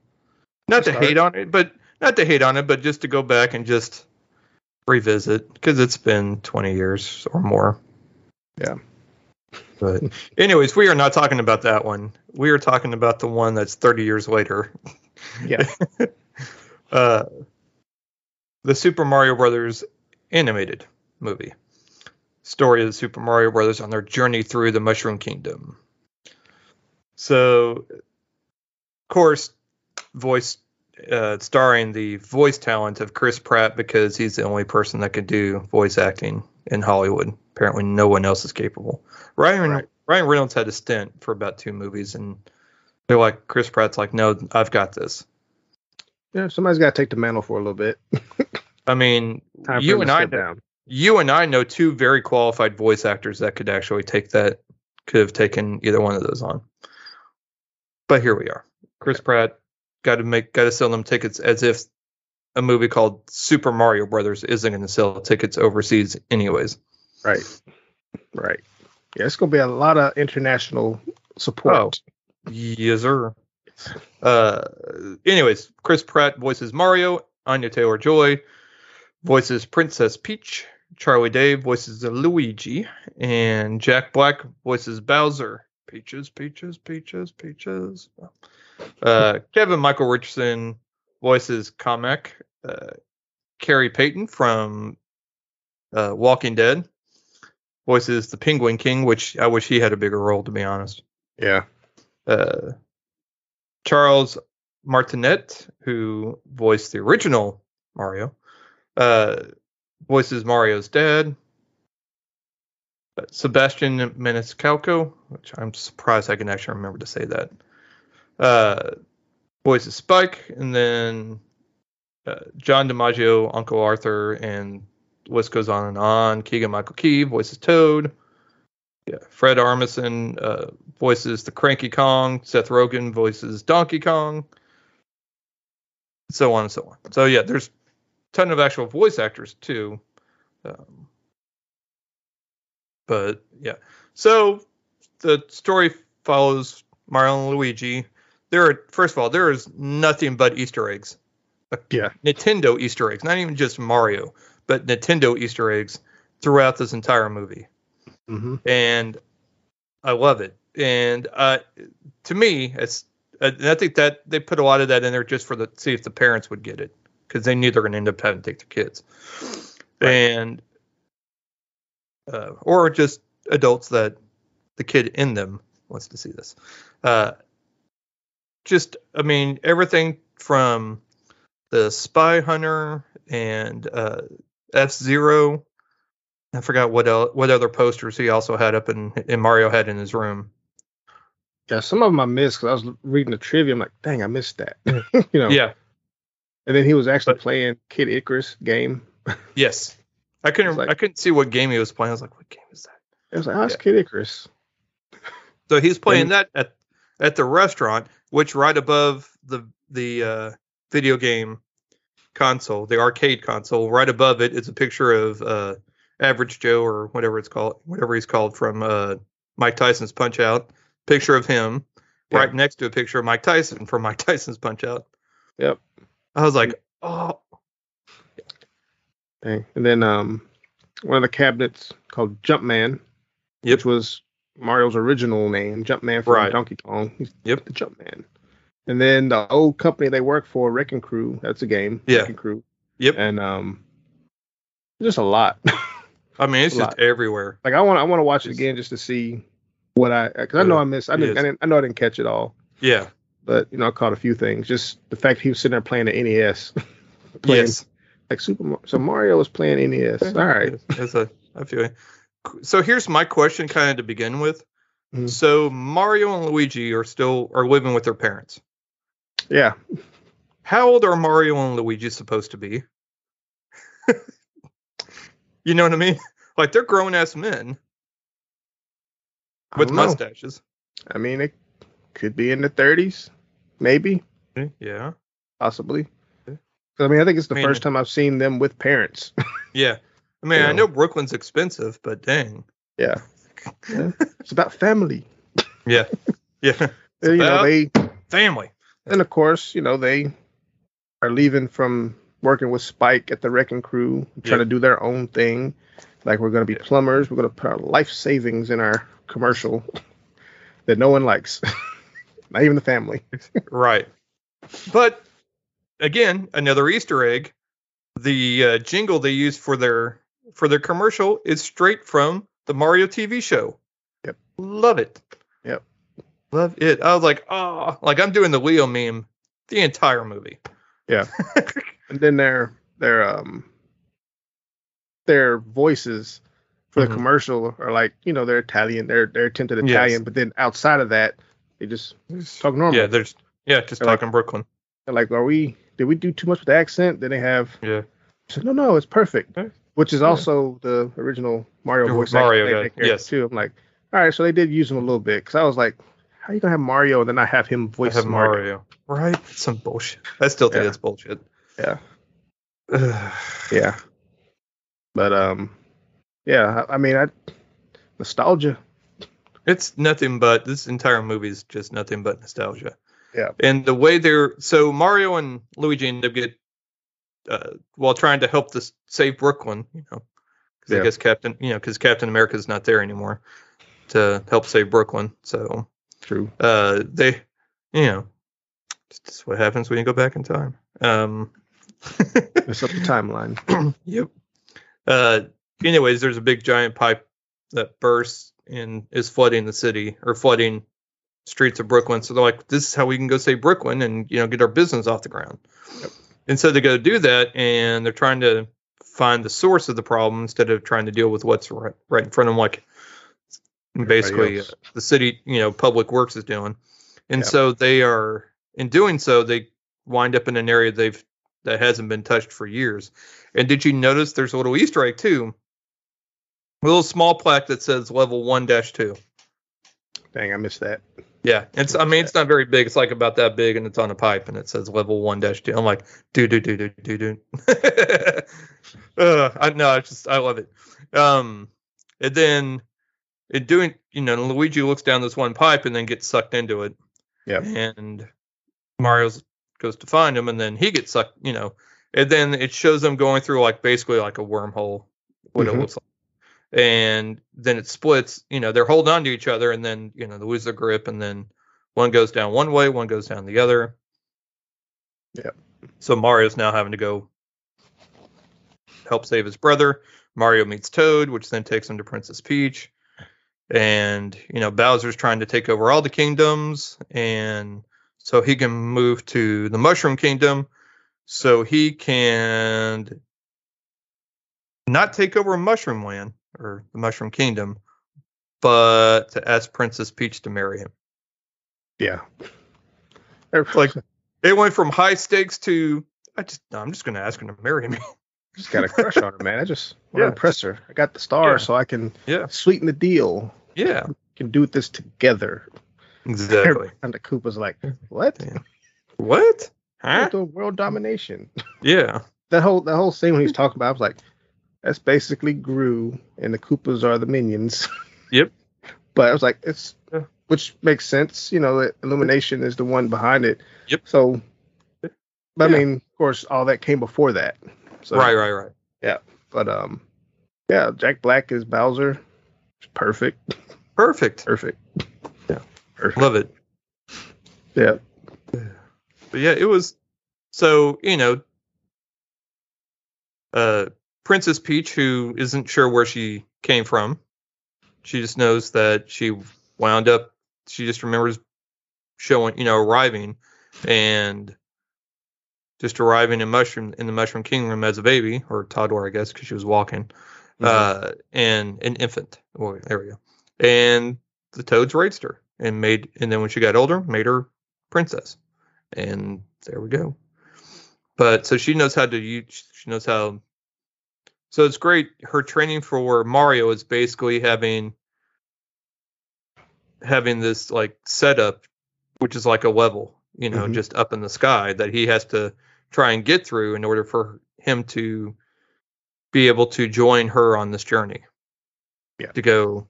not to hate on it, but not to hate on it, but just to go back and just revisit because it's been 20 years or more. Yeah. But anyways, we are not talking about that one. We are talking about the one that's 30 years later. Yeah. uh, the Super Mario Brothers animated movie. Story of the Super Mario Brothers on their journey through the Mushroom Kingdom. So, of course, voice uh, starring the voice talent of Chris Pratt because he's the only person that could do voice acting in Hollywood. Apparently, no one else is capable. Ryan Right. Ryan Reynolds had a stint for about two movies, and they're like, Chris Pratt's like, no, I've got this. Yeah, somebody's got to take the mantle for a little bit. I mean, you and I, know, down. you and I know two very qualified voice actors that could actually take that, could have taken either one of those on. But here we are. Chris Pratt got to make, got to sell them tickets as if a movie called Super Mario Brothers isn't going to sell tickets overseas anyways. Right. Right. Yeah, it's gonna be a lot of international support. Oh. Yes, sir. Uh, anyways, Chris Pratt voices Mario. Anya Taylor Joy voices Princess Peach. Charlie Day voices Luigi, and Jack Black voices Bowser. Peaches, peaches, peaches, peaches. Uh, Kevin Michael Richardson voices Kamek. Uh, Khary Payton from uh, Walking Dead voices the Penguin King, which I wish he had a bigger role, to be honest Yeah. Uh, Charles Martinet, who voiced the original Mario, uh, voices Mario's dad. Uh, Sebastian Maniscalco, which I'm surprised I can actually remember to say that, uh, voices Spike, and then uh, John DiMaggio, Uncle Arthur, and list goes on and on. Keegan Michael Key voices Toad. Yeah, Fred Armisen uh, voices the Cranky Kong. Seth Rogen voices Donkey Kong. So on and so on. So yeah, there's a ton of actual voice actors too. Um, but yeah, so the story follows Mario and Luigi. There are first of all, there is nothing but Easter eggs. Yeah. Nintendo Easter eggs, not even just Mario, but Nintendo Easter eggs throughout this entire movie hmm and I love it. And uh, to me, it's uh, and I think that they put a lot of that in there just for the see if the parents would get it because they knew they're going to end up having to take their kids, and uh, or just adults that the kid in them wants to see this. Uh, just I mean everything from the Spy Hunter and uh, F Zero. I forgot what el what other posters he also had up in, in Mario had in his room. Yeah, some of them I missed because I was reading the trivia. I'm like, dang, I missed that. you know. Yeah. And then he was actually But- playing Kid Icarus game. Yes. I couldn't It's like- I couldn't see what game he was playing. I was like, what game is that? It was like, oh, it's Yeah. Kid Icarus. So he's playing And- that at at the restaurant, which right above the the uh, video game console, the arcade console, right above it is a picture of uh, Average Joe or whatever it's called, whatever he's called from uh, Mike Tyson's Punch Out. Picture of him, Yeah. right next to a picture of Mike Tyson from Mike Tyson's Punch Out. Yep. I was like, oh, Dang. And then um, one of the cabinets called Jumpman, Yep. which was Mario's original name, Jumpman from Right. Donkey Kong. He's Yep. the Jumpman. And then the old company they work for, Wrecking Crew, that's a game. Yeah. Wrecking Crew. Yep. And um, just a lot. I mean, it's just lot. everywhere. like I want, I want to watch it again just to see what I, because I know I missed. I didn't, I didn't, I know I didn't catch it all, Yeah. but you know I caught a few things. Just the fact he was sitting there playing the NES, playing Yes. like Super. So Mario was playing NES. All right. That's a, I feel. So here's my question, kind of to begin with. Mhm. So Mario and Luigi are still are living with their parents. Yeah. How old are Mario and Luigi supposed to be? you know what I mean? Like they're grown ass men with don't mustaches. I mean, it could be in the 30s, maybe, eh, Yeah. possibly. Eh. I mean, I think it's the I mean- first time I've seen them with parents. Yeah. I mean, You I know. Brooklyn's expensive, but dang. yeah. Yeah. It's about family. Yeah. Yeah. You know, they Family. and of course, you know, they are leaving from working with Spike at the Wrecking Crew, trying Yeah. to do their own thing. Like we're going to be plumbers. We're going to put our life savings in our commercial that no one likes, not even the family. Right. But again, another Easter egg. The uh, jingle they use for their for their commercial is straight from the Mario TV show. Yep. Love it. Yep. Love it. I was like, oh, like I'm doing the Leo meme the entire movie. And then their their um their voices for Mhm. the commercial are like you know they're Italian. They're they're attempted Yes. Italian, but then outside of that, they just talk normal. Yeah, there's yeah, just They're like- talking Brooklyn. They're like, are we? Did we do too much with the accent? Then they have. Yeah. Said, no, no, it's perfect. Okay. Which is Yeah. also the original Mario voice Mario actor guy, they take care of yes. too. I'm like, all right, so they did use him a little bit because I was like, how you gonna have Mario and then not have him I voice have Mario? Mario. Right? That's some bullshit. I still think Yeah. it's bullshit. Yeah. Yeah. But um, yeah, I, I mean, I nostalgia. It's nothing but this entire movie is just nothing but nostalgia. Yeah. And the way they're so Mario and Luigi end up get uh, while trying to help this save Brooklyn, you know, because Yeah. I guess Captain, you know, because Captain America's not there anymore to help save Brooklyn. So True. uh, they, you know, it's what happens when you go back in time. Um, It's up the timeline. yep. Uh, anyways, there's a big giant pipe that bursts and is flooding the city or flooding streets of Brooklyn. So they're like, this is how we can go save Brooklyn and you know get our business off the ground. Yep. And so they go do that, and they're trying to find the source of the problem instead of trying to deal with what's right, right in front of them, like basically uh, the city, you know, public works is doing. And Yep. so they are, in doing so, they wind up in an area they've that hasn't been touched for years. And did you notice there's a little Easter egg too? A little small plaque that says level one dash two. Dang, I missed that. Yeah, it's. I mean, it's not very big. It's like about that big, and it's on a pipe, and it says level one dash two. I'm like, do do do do do do. uh, I no, I just I love it. Um, and then it doing, you know, Luigi looks down this one pipe and then gets sucked into it. Yeah. And Mario goes to find him, and then he gets sucked, you know, and then it shows them going through like basically like a wormhole, what it Mhm. looks like. And then it splits, you know, they're holding on to each other, and then you know they lose their grip, and then one goes down one way, one goes down the other. Yeah. So Mario's now having to go help save his brother. Mario meets Toad, which then takes him to Princess Peach. And, you know, Bowser's trying to take over all the kingdoms. And so he can move to the Mushroom Kingdom. So he can not take over Mushroom Land or the Mushroom Kingdom, but to ask Princess Peach to marry him. Yeah. Like, It went from high stakes to, I just, I'm just going to ask her to marry me. just got a crush on her, man. I just want Yeah. to impress her. I got the star, Yeah. so I can Yeah. sweeten the deal. Yeah. Can do this together. Exactly. And the Koopa's like, what? What? Huh? The world domination. Yeah. That whole that whole scene when he's talking about, I was like, that's basically Gru, and the Koopas are the minions. Yep. but I was like, it's which makes sense. You know, that Illumination is the one behind it. Yep. So, but. I mean, of course, all that came before that. So, right, right, right. Yeah, but um, yeah, Jack Black is Bowser. Perfect. Perfect. Perfect. Yeah. Perfect. Love it. Yeah. But yeah, it was so you know, uh, Princess Peach, who isn't sure where she came from, she just knows that she wound up. She just remembers showing, you know, arriving and just arriving in mushroom in the Mushroom Kingdom as a baby or toddler, I guess, because she was walking, Mhm. uh, and an infant. Well, there we go. And the Toads raised her and made, and then when she got older, made her princess. And there we go. But so she knows how to use. She knows how. So it's great. Her training for Mario is basically having having this like setup, which is like a level, you know, Mhm. just up in the sky that he has to try and get through in order for him to be able to join her on this journey. Yeah. To go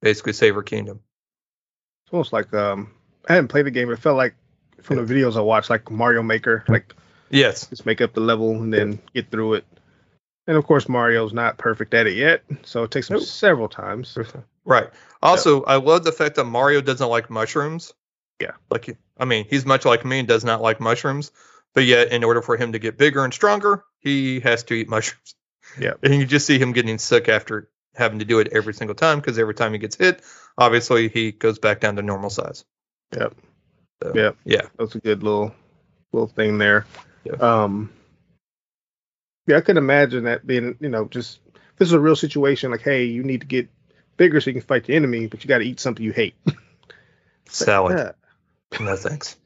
basically save her kingdom. It's almost like um, I hadn't played the game, but it felt like from the videos I watched, like Mario Maker, like Yes. just make up the level and then get through it. And of course, Mario's not perfect at it yet, so it takes him Nope. several times. Right. Also, I love the fact that Mario doesn't like mushrooms. Yeah. Like, I mean, he's much like me and does not like mushrooms. But yet, in order for him to get bigger and stronger, he has to eat mushrooms. Yeah. And you just see him getting sick after having to do it every single time because every time he gets hit, obviously he goes back down to normal size. Yep. So, Yep. Yeah. That's a good little little thing there. Yeah. Um, yeah, I could imagine that being, you know, just this is a real situation. Like, hey, you need to get bigger so you can fight the enemy, but you got to eat something you hate. Salad. Yeah. No thanks.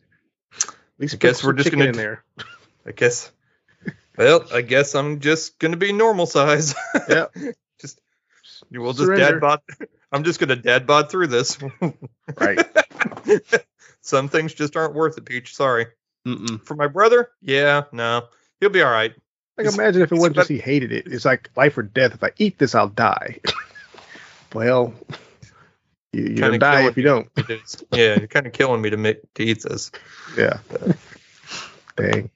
At least I guess we're just gonna in there. I guess. Well, I guess I'm just gonna be normal size. Yeah. just we'll just Surrender. dad bod. I'm just gonna dad bod through this. Right. Some things just aren't worth it, Peach. Sorry. Mm-mm. For my brother, yeah, no, he'll be all right. Like, It's- imagine if it wasn't just he hated it. It's like life or death. If I eat this, I'll die. well, you, you Kinda die if you don't. Yeah, you're kind of killing me to make to eat this. Yeah. Dang.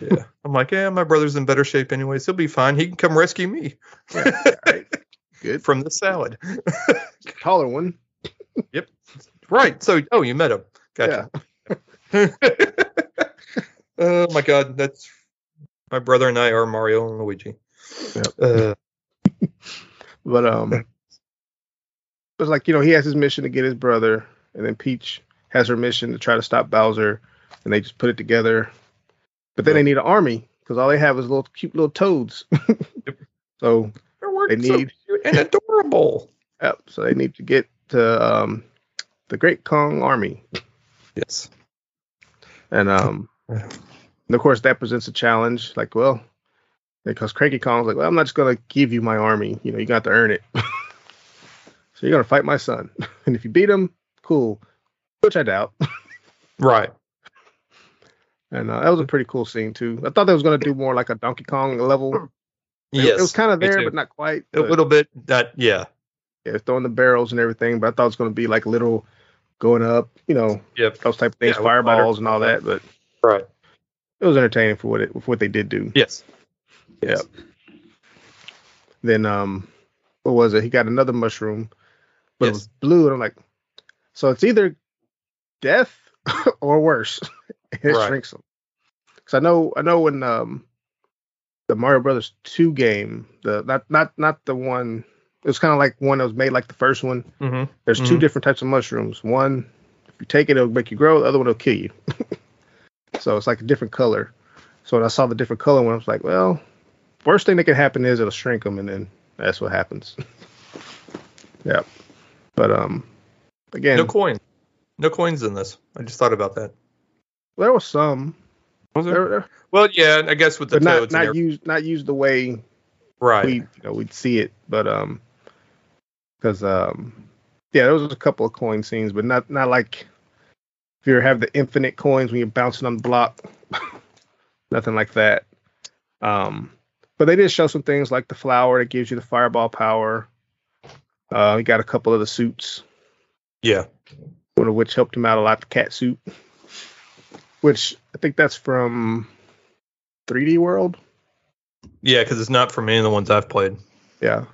Yeah, I'm like, yeah, my brother's in better shape anyways. He'll be fine. He can come rescue me Yeah. right. Good. from the salad. Taller one. Yep. Right. So, oh, you met him. Gotcha. oh my God, that's my brother and I are Mario and Luigi. Yep. Uh, But um, it's like you know he has his mission to get his brother, and then Peach has her mission to try to stop Bowser, and they just put it together. But then they need an army because all they have is little cute little toads. so so need- cute and adorable. yep, so they need to get to um the Great Kong army, Yes. and um, and of course that presents a challenge. Like, well, because Cranky Kong's like, well, I'm not just gonna give you my army. You know, you got to earn it. So you're gonna fight my son, and if you beat him, cool. Which I doubt. Right. And uh, that was a pretty cool scene too. I thought they was gonna do more like a Donkey Kong level. It- Yes. it was kind of there, but not quite. a little bit. That yeah. yeah, throwing the barrels and everything. But I thought it was gonna be like little going up, you know, Yep. those type of things, Yeah, fireballs and all that. But Right. it was entertaining for what it for what they did do. Yes. Yep. Then um, what was it? He got another mushroom, but it was blue, and I'm like, so it's either death or worse. it Right. shrinks him. Because I know, I know when um, the Mario Brothers two game, the not not not the one. It was kind of like one that was made like the first one. Mm-hmm. There's two Mhm. different types of mushrooms. One, if you take it, it'll make you grow. The other one will kill you. so it's like a different color. So when I saw the different color one, I was like, well, worst thing that could happen is it'll shrink them, and then that's what happens. yeah. But um, again, No coins, No coins in this. I just thought about that. there was some. Was There, there, Well, yeah. I guess with the not toads. not used not used the way right. we you know we'd see it, but um, because um, yeah, there was a couple of coin scenes, but not not like if you have the infinite coins when you're bouncing on the block, nothing like that. Um, but they did show some things like the flower that gives you the fireball power. Uh, he got a couple of the suits, yeah. one of which helped him out a lot. The cat suit, which I think that's from 3D World. Yeah, because it's not from any of the ones I've played. Yeah.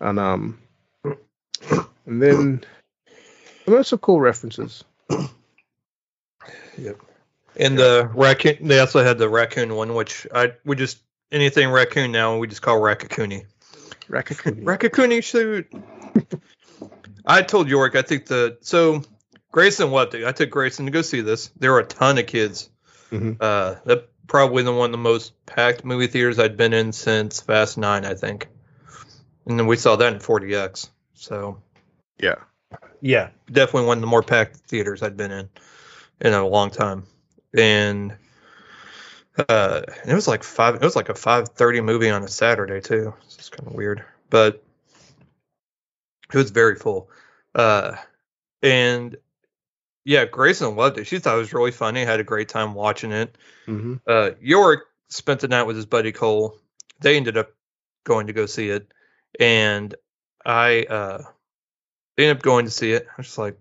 And um and then there's some cool references. Yep. And the raccoon. They also had the raccoon one, which I we just anything raccoon now we just call Raccoonie. Raccoonie. Raccoony suit. I told York. I think the so Grayson loved it. I took Grayson to go see this. There were a ton of kids. Mhm. Uh, that probably the one of the most packed movie theaters I'd been in since Fast Nine, I think. And then we saw that in 4DX. So Yeah. yeah, definitely one of the more packed theaters I'd been in in a long time. And uh, it was like five. It was like a five thirty movie on a Saturday too. It's kind of weird, but it was very full. Uh, and yeah, Grayson loved it. She thought it was really funny. Had a great time watching it. hmm Uh, York spent the night with his buddy Cole. They ended up going to go see it, and I uh, ended up going to see it. I was just like,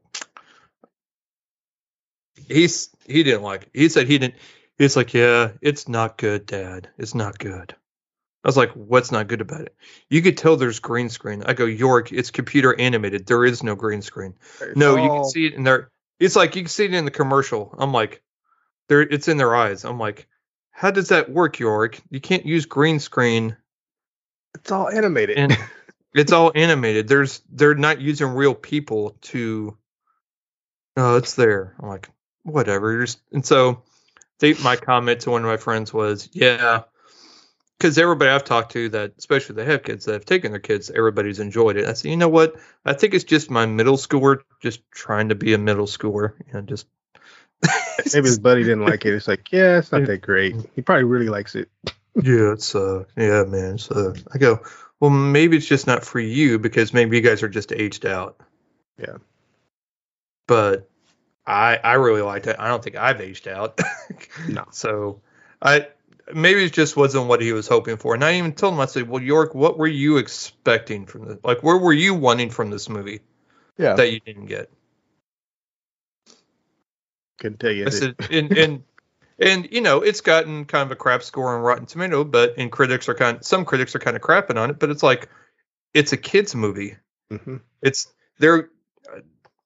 he's he didn't like it. He said he didn't. He's like, yeah, it's not good, Dad. It's not good. I was like, what's not good about it? You could tell there's green screen. I go, York, it's computer animated. There is no green screen. No, you can see it in their. It's like you can see it in the commercial. I'm like, there. It's in their eyes. I'm like, how does that work, York? You can't use green screen, It's all animated. and it's all animated. There's they're not using real people to. Oh, it's there. I'm like, whatever. And so, they my comment to one of my friends was, yeah, because everybody I've talked to that, especially they have kids that have taken their kids, everybody's enjoyed it. I said, you know what? I think it's just my middle schooler just trying to be a middle schooler, you know, just Maybe his buddy didn't like it. It's like, yeah, it's not that great. He probably really likes it. yeah, it's uh, yeah, man. So I go, well, maybe it's just not for you because maybe you guys are just aged out. Yeah. But I I really liked it. I don't think I've aged out. No. So I maybe it just wasn't what he was hoping for. And I even told him I said, well, York, what were you expecting from this? Like, where were you wanting from this movie Yeah. that you didn't get? Couldn't tell you. I said, and and and you know, it's gotten kind of a crap score on Rotten Tomato, but and critics are kind some critics are kind of crapping on it, but it's like it's a kids movie. hmm It's they're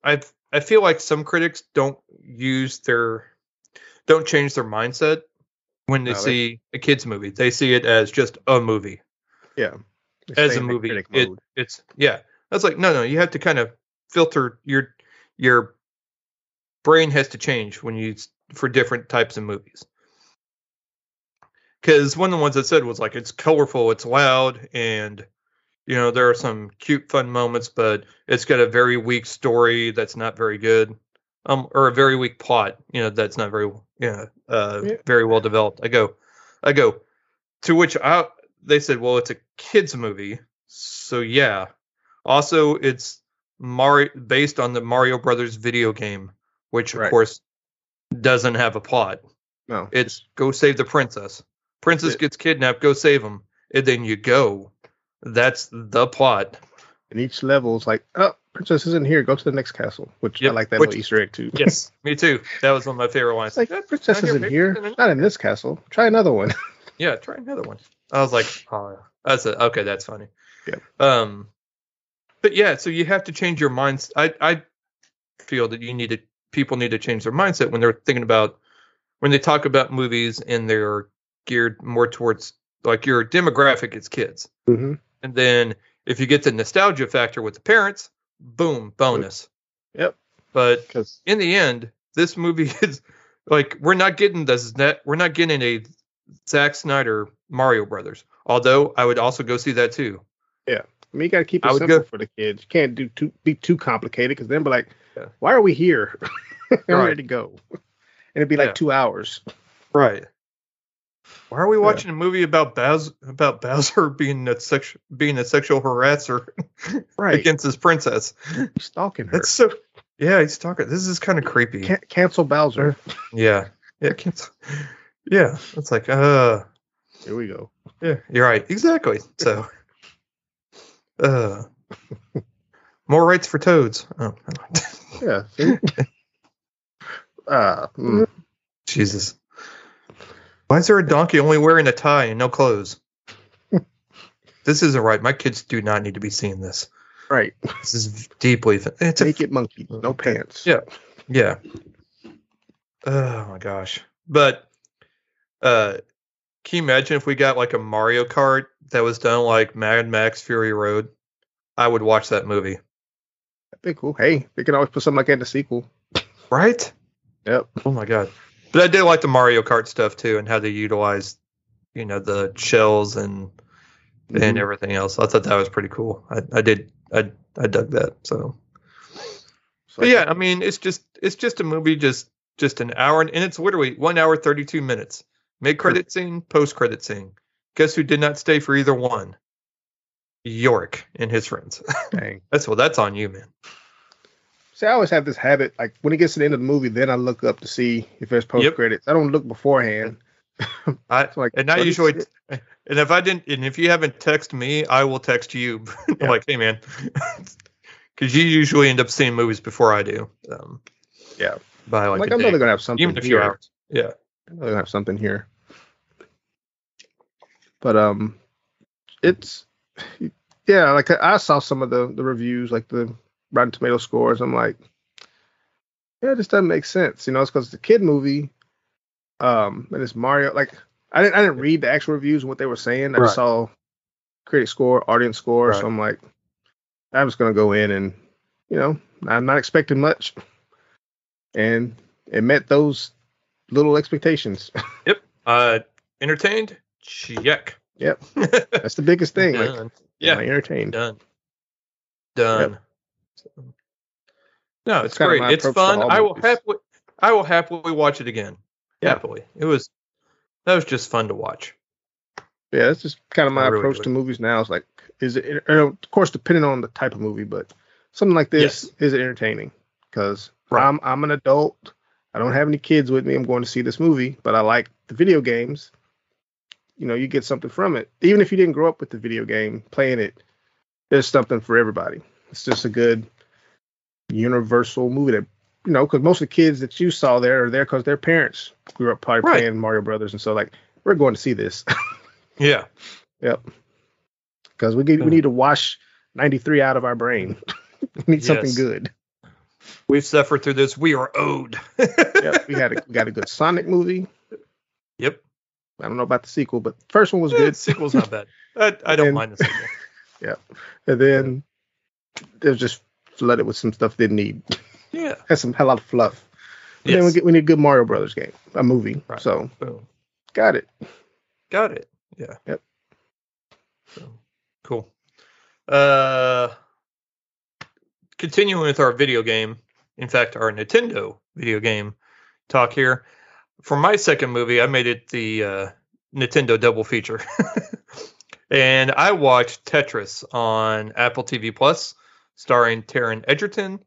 I I feel like some critics don't use their don't change their mindset when they No, see a kids movie. They see it as just a movie. Yeah. As a movie. It, it's yeah. That's like no no, you have to kind of filter your your brain has to change when you for different types of movies. Cuz one of the ones I said was like it's colorful, it's loud and you know there are some cute fun moments but it's got a very weak story that's not very good. Um or a very weak plot, you know, that's not very you know, uh Yeah. very well developed. I go I go to which I they said, "Well, it's a kids movie." So yeah. Also, it's Mario based on the Mario Brothers video game, which of Right. course doesn't have a plot. No. It's go save the princess. Princess it. gets kidnapped, go save him. And then you go. That's the plot. And each level is like, oh, princess isn't here. Go to the next castle. Which Yep, I like that which- little Easter egg too. Yes, me too. That was one of my favorite ones. It's like, "Eh, princess here, isn't baby. here. Not in this castle. Try another one. Yeah, try another one. I was like, oh, that's a, okay. That's funny. Yeah. Um, but yeah, so you have to change your minds. I I feel that you need to people need to change their mindset when they're thinking about when they talk about movies and they're geared more towards like your demographic is kids, hmm and then if you get the nostalgia factor with the parents, boom, bonus. Yep. But in the end, this movie is like we're not getting this net we're not getting a Zack Snyder Mario Brothers. Although I would also go see that too. Yeah. I mean, you got to keep it simple go- for the kids. You can't do too be too complicated because then be like, Yeah. why are we here? I'm Right. ready to go. And it'd be like Yeah. two hours. Right. Why are we watching a movie about Bowser about Bowser being a sex being a sexual harasser Right. against his princess? He's stalking her. That's so yeah, he's talking. This is kind of creepy. Can- cancel Bowser. yeah. Yeah, can't, yeah. It's like uh Here we go. Yeah, you're right. Exactly. So, uh, more rights for toads. Oh, Yeah. uh, mm, Jesus. Why is there a donkey only wearing a tie and no clothes? this isn't right. My kids do not need to be seeing this. right. This is deeply. It's a Naked monkey, no pants. Yeah. yeah. Oh my gosh. But uh, can you imagine if we got like a Mario Kart that was done like Mad Max Fury Road? I would watch that movie. That'd be cool. Hey, they can always put something like that in the sequel. Right? Yep. Oh my god. But I did like the Mario Kart stuff too and how they utilized, you know, the shells and and Mhm. everything else. I thought that was pretty cool. I, I did I I dug that. So So, but yeah, I mean it's just it's just a movie just just an hour and, and it's literally one hour thirty two minutes. Mid credit scene, post credit scene. Guess who did not stay for either one? York and his friends. dang. that's well that's on you, man. See, I always have this habit. Like when it gets to the end of the movie, then I look up to see if there's post Yep. credits. I don't look beforehand. I like, and I usually and if I didn't and if you haven't texted me, I will text you. Yeah. like, hey man. Because you usually end up seeing movies before I do. Um, Yeah. By I'm like, like, a I know day, gonna have something even a few here. hours. Yeah. I'm gonna have something here. But um, it's yeah. Like I I saw some of the the reviews, like the Rotten Tomato scores. I'm like, yeah, it just doesn't make sense. You know, it's because it's a kid movie. Um, and it's Mario. Like I didn't I didn't read the actual reviews and what they were saying. I Right. just saw critic score, audience score. Right. So I'm like, I'm just gonna go in and you know, I'm not expecting much, and it met those little expectations. Yep. Uh, entertained? Check. Yep. That's the biggest thing. Like, Done. am yeah. I entertained. Done. Done. So- uh, no, it's great. It's fun. I will happily, I will happily watch it again. Yeah. Happily. It was that was just fun to watch. Yeah, that's just kind of my really approach to movies now. It's like, is it, er, er, of course, depending on the type of movie, but something like this, Yes. is it entertaining? Because Right. I'm, I'm an adult. I don't have any kids with me. I'm going to see this movie, but I like the video games. You know, you get something from it. Even if you didn't grow up with the video game, playing it, there's something for everybody. It's just a good universal movie that, you know, because most of the kids that you saw there are there because their parents grew up probably Right. playing Mario Brothers. And so, like, we're going to see this. Yeah. Yep. Because we get, we need to wash 93 out of our brain. we need something good. We've suffered through this. We are owed. Yep. We had a, we got a good Sonic movie. Yep. I don't know about the sequel, but the first one was Yeah, good. sequel's not bad. I, I don't And- mind the sequel. Yeah. And then was just flooded with some stuff didn't need. Yeah. Had some a lot of fluff. And Then we get we need a good Mario Brothers game, a movie. Right. So Boom. got it. Got it. Yeah. Yep. So cool. Uh continuing with our video game, in fact our Nintendo video game talk here. For my second movie, I made it the uh, Nintendo double feature. and I watched Tetris on Apple TV Plus, starring Taron Egerton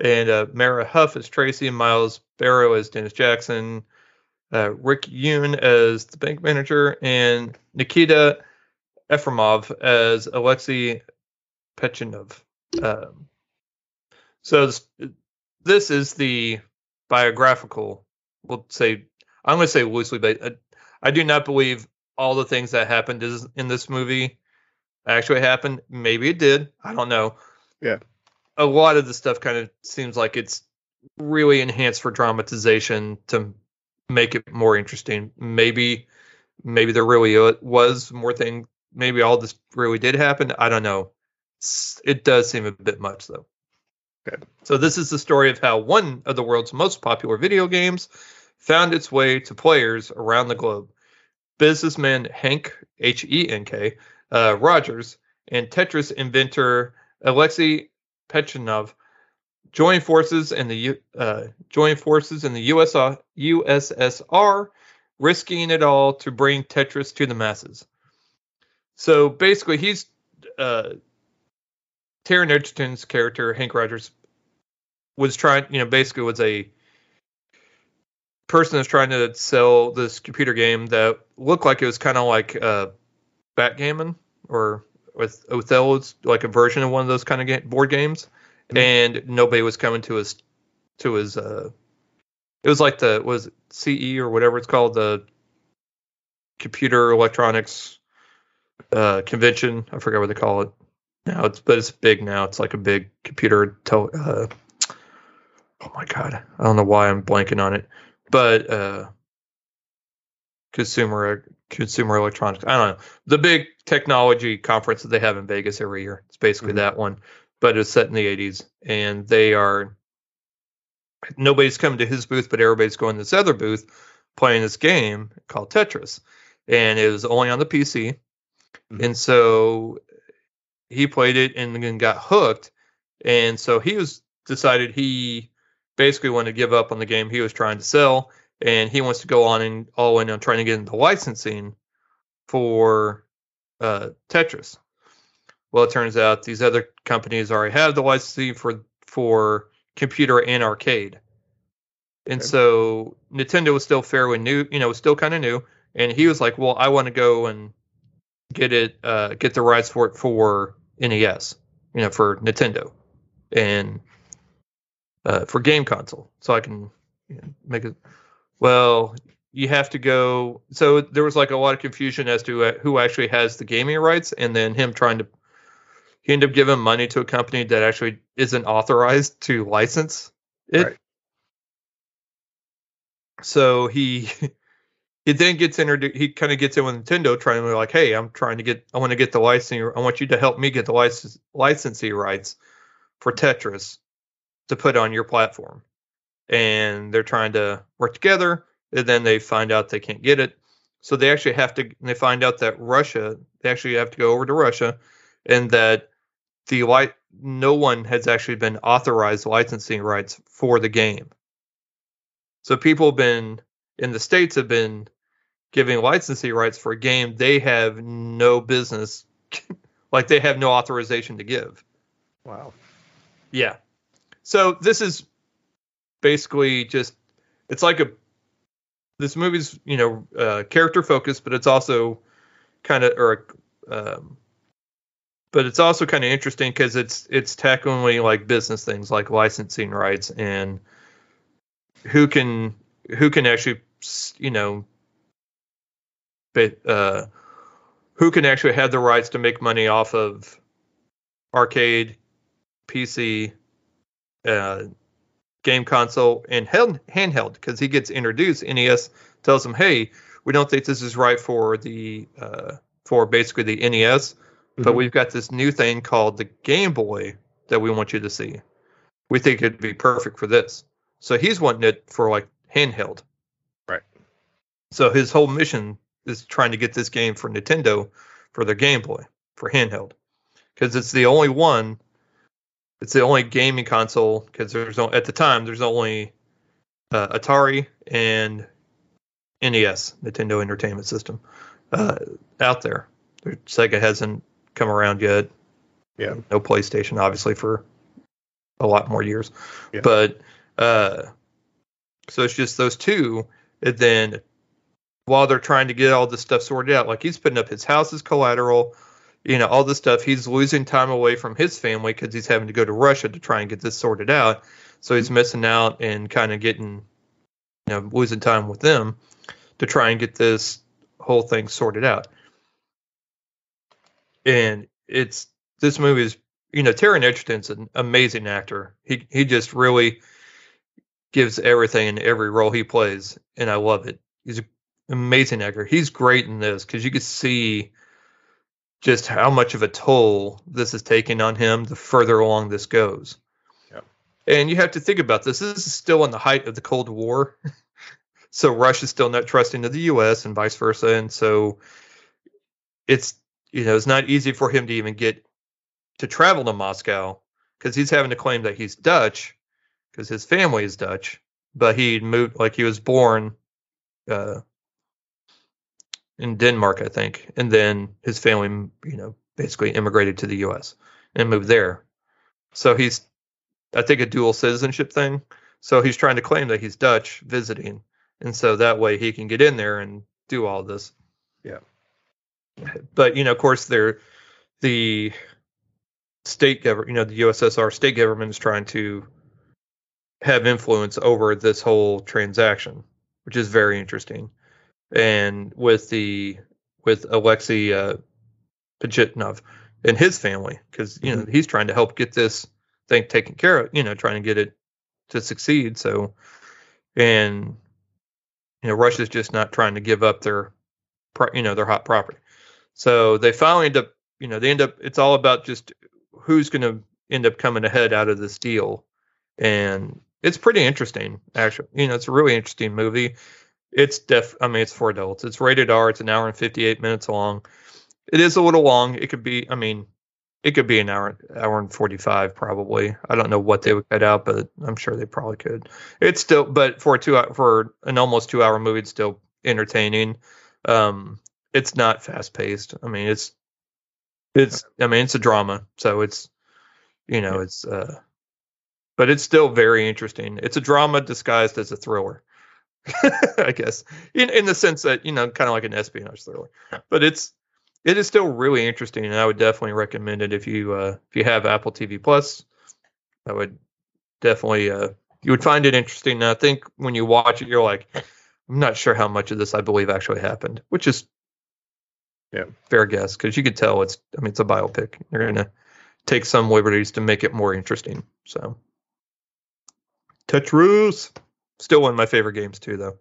and uh, Mara Huff as Tracy, Miles Barrow as Dennis Jackson, uh, Rick Yoon as the bank manager, and Nikita Efremov as Alexei Pajitnov. Um, so this, this is the biographical. We'll say I'm going to say loosely, but I, I do not believe all the things that happened in this movie actually happened. Maybe it did. I don't know. Yeah. A lot of the stuff kind of seems like it's really enhanced for dramatization to make it more interesting. Maybe, maybe there really was more thing. Maybe all this really did happen. I don't know. It does seem a bit much though. Okay. So this is the story of how one of the world's most popular video games found its way to players around the globe. Businessman Hank H E N K uh, Rogers and Tetris inventor Alexei Pajitnov joined forces in the uh, join forces in the USR, USSR, risking it all to bring Tetris to the masses. So basically, he's uh, Taron character, Hank Rogers, was trying, you know, basically was a person that's trying to sell this computer game that looked like it was kind of like uh, backgammon or with Othello's like a version of one of those kind of game, board games, Mhm. and nobody was coming to his to his. Uh, it was like the was it CE or whatever it's called the computer electronics uh, convention. I forget what they call it now. It's but it's big now. It's like a big computer. Tel- uh, oh my god, I don't know why I'm blanking on it, but uh, consumer consumer electronics. I don't know the big technology conference that they have in Vegas every year. It's basically mm-hmm. that one, but it's set in the 80s, and they are nobody's coming to his booth, but everybody's going to this other booth playing this game called Tetris, and it was only on the PC, mm-hmm. and so he played it and then got hooked, and so he was decided he basically wanted to give up on the game he was trying to sell and he wants to go on and all in on trying to get into licensing for uh, Tetris. Well, it turns out these other companies already have the licensing for for computer and arcade, and okay. so Nintendo was still fairly new. You know, was still kind of new, and he was like, "Well, I want to go and get it, uh, get the rights for it for NES, you know, for Nintendo, and uh, for game console, so I can you know, make it." Well, you have to go. So there was like a lot of confusion as to uh, who actually has the gaming rights, and then him trying to. He ended up giving money to a company that actually isn't authorized to license it. Right. So he he then gets introduced. He kind of gets in with Nintendo, trying to be like, "Hey, I'm trying to get. I want to get the licensing. I want you to help me get the license licensing rights for Tetris to put on your platform." And they're trying to work together. And then they find out they can't get it. So they actually have to, they find out that Russia, they actually have to go over to Russia and that the light, no one has actually been authorized licensing rights for the game. So people have been, in the States, have been giving licensing rights for a game they have no business, like they have no authorization to give. Wow. Yeah. So this is basically just it's like a this movie's you know uh, character focused, but it's also kind of or um, but it's also kind of interesting because it's it's tackling like business things like licensing rights and who can who can actually you know but uh who can actually have the rights to make money off of arcade pc uh game console and handheld because he gets introduced. NES tells him, "Hey, we don't think this is right for the uh, for basically the NES, mm-hmm. but we've got this new thing called the Game Boy that we want you to see. We think it'd be perfect for this." So he's wanting it for like handheld. Right. So his whole mission is trying to get this game for Nintendo for their Game Boy for handheld because it's the only one it's the only gaming console because there's no, at the time there's only uh, Atari and NES, Nintendo Entertainment System, uh, out there. Sega hasn't come around yet. Yeah. No PlayStation, obviously, for a lot more years. Yeah. But uh, so it's just those two. And then while they're trying to get all this stuff sorted out, like he's putting up his house as collateral you know all this stuff he's losing time away from his family because he's having to go to russia to try and get this sorted out. So he's missing out and kind of getting you know losing time with them to try and get this whole thing sorted out. And it's this movie is you know Taron Egerton's an amazing actor. He he just really gives everything in every role he plays and i love it. He's an amazing actor. He's great in this because you can see just how much of a toll this is taking on him the further along this goes. And you have to think about this. This is still in the height of the Cold War. so Russia's still not trusting of the US and vice versa. And so it's you know, it's not easy for him to even get to travel to Moscow because he's having to claim that he's Dutch because his family is Dutch, but he moved like he was born uh, in Denmark, I think, and then his family, you know, basically immigrated to the U.S. and moved there. So he's, I think, a dual citizenship thing. So he's trying to claim that he's Dutch visiting, and so that way he can get in there and do all this. Yeah. But you know, of course, they're the state government, you know, the USSR state government is trying to have influence over this whole transaction, which is very interesting and with the with Alexei uh, Pajitnov and his family because you know mm-hmm. he's trying to help get this thing taken care of. You know, trying to get it to succeed. So, and you know Russia's just not trying to give up their you know their hot property. So they finally end up you know they end up it's all about just who's going to end up coming ahead out of this deal, and it's pretty interesting actually. You know it's a really interesting movie. It's def I mean it's for adults. It's rated R. It's an hour and 58 minutes long. It is a little long. It could be I mean it could be an hour hour and 45 probably. I don't know what they would cut out, but I'm sure they probably could. It's still but for a two for an almost 2 hour movie it's still entertaining. Um it's not fast paced. I mean it's it's I mean it's a drama, so it's you know, it's uh but it's still very interesting. It's a drama disguised as a thriller. I guess in in the sense that you know, kind of like an espionage thriller, but it's it is still really interesting, and I would definitely recommend it if you uh, if you have Apple TV Plus. I would definitely uh, you would find it interesting. And I think when you watch it, you're like, I'm not sure how much of this I believe actually happened, which is yeah fair guess because you could tell it's I mean it's a biopic. You're gonna take some liberties to make it more interesting. So Tetris. Still one of my favorite games too, though.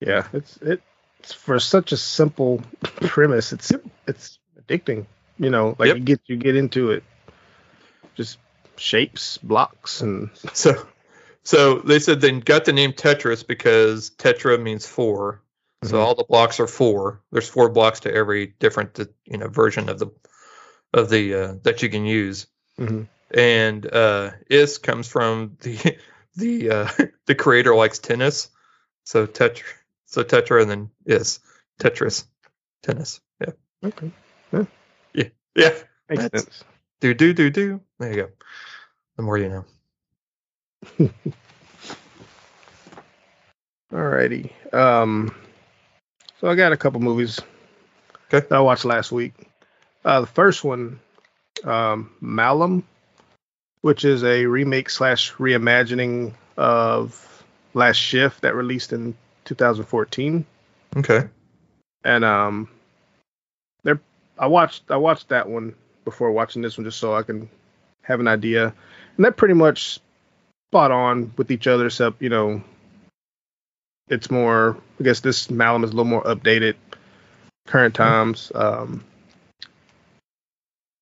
Yeah, it's it it's for such a simple premise. It's it's addicting. You know, like yep. you get you get into it. Just shapes, blocks, and so so they said they got the name Tetris because tetra means 4 So mm-hmm. all the blocks are four. There's four blocks to every different you know version of the of the uh, that you can use. Mm-hmm. And uh, is comes from the the uh, the creator likes tennis, so Tetra, so Tetra, and then is Tetris, tennis. Yeah. Okay. Yeah. Yeah. Yeah. Makes That's, sense. Do do do do. There you go. The more you know. Alrighty. Um. So I got a couple movies okay. that I watched last week. Uh, the first one, um, Malum which is a remake slash reimagining of Last Shift that released in 2014. Okay. And um, there, I watched I watched that one before watching this one just so I can have an idea, and they're pretty much spot on with each other, except you know, it's more. I guess this Malum is a little more updated, current mm-hmm. times. Um,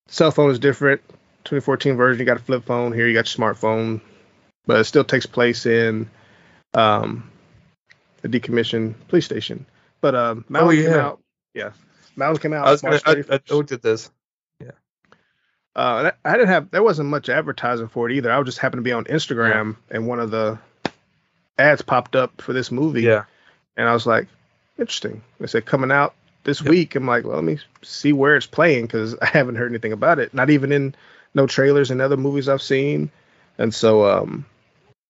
cell phone is different 2014 version, you got a flip phone. Here, you got your smartphone, but it still takes place in um, a decommissioned police station. But um, oh, yeah. came out. Yeah, Malum came out. I was gonna. I, I looked at this. Yeah. Uh, I didn't have. There wasn't much advertising for it either. I was just happened to be on Instagram, yeah. and one of the ads popped up for this movie. Yeah. And I was like, interesting. They said coming out this yep. week. I'm like, well, let me see where it's playing because I haven't heard anything about it. Not even in no trailers in other movies I've seen, and so um,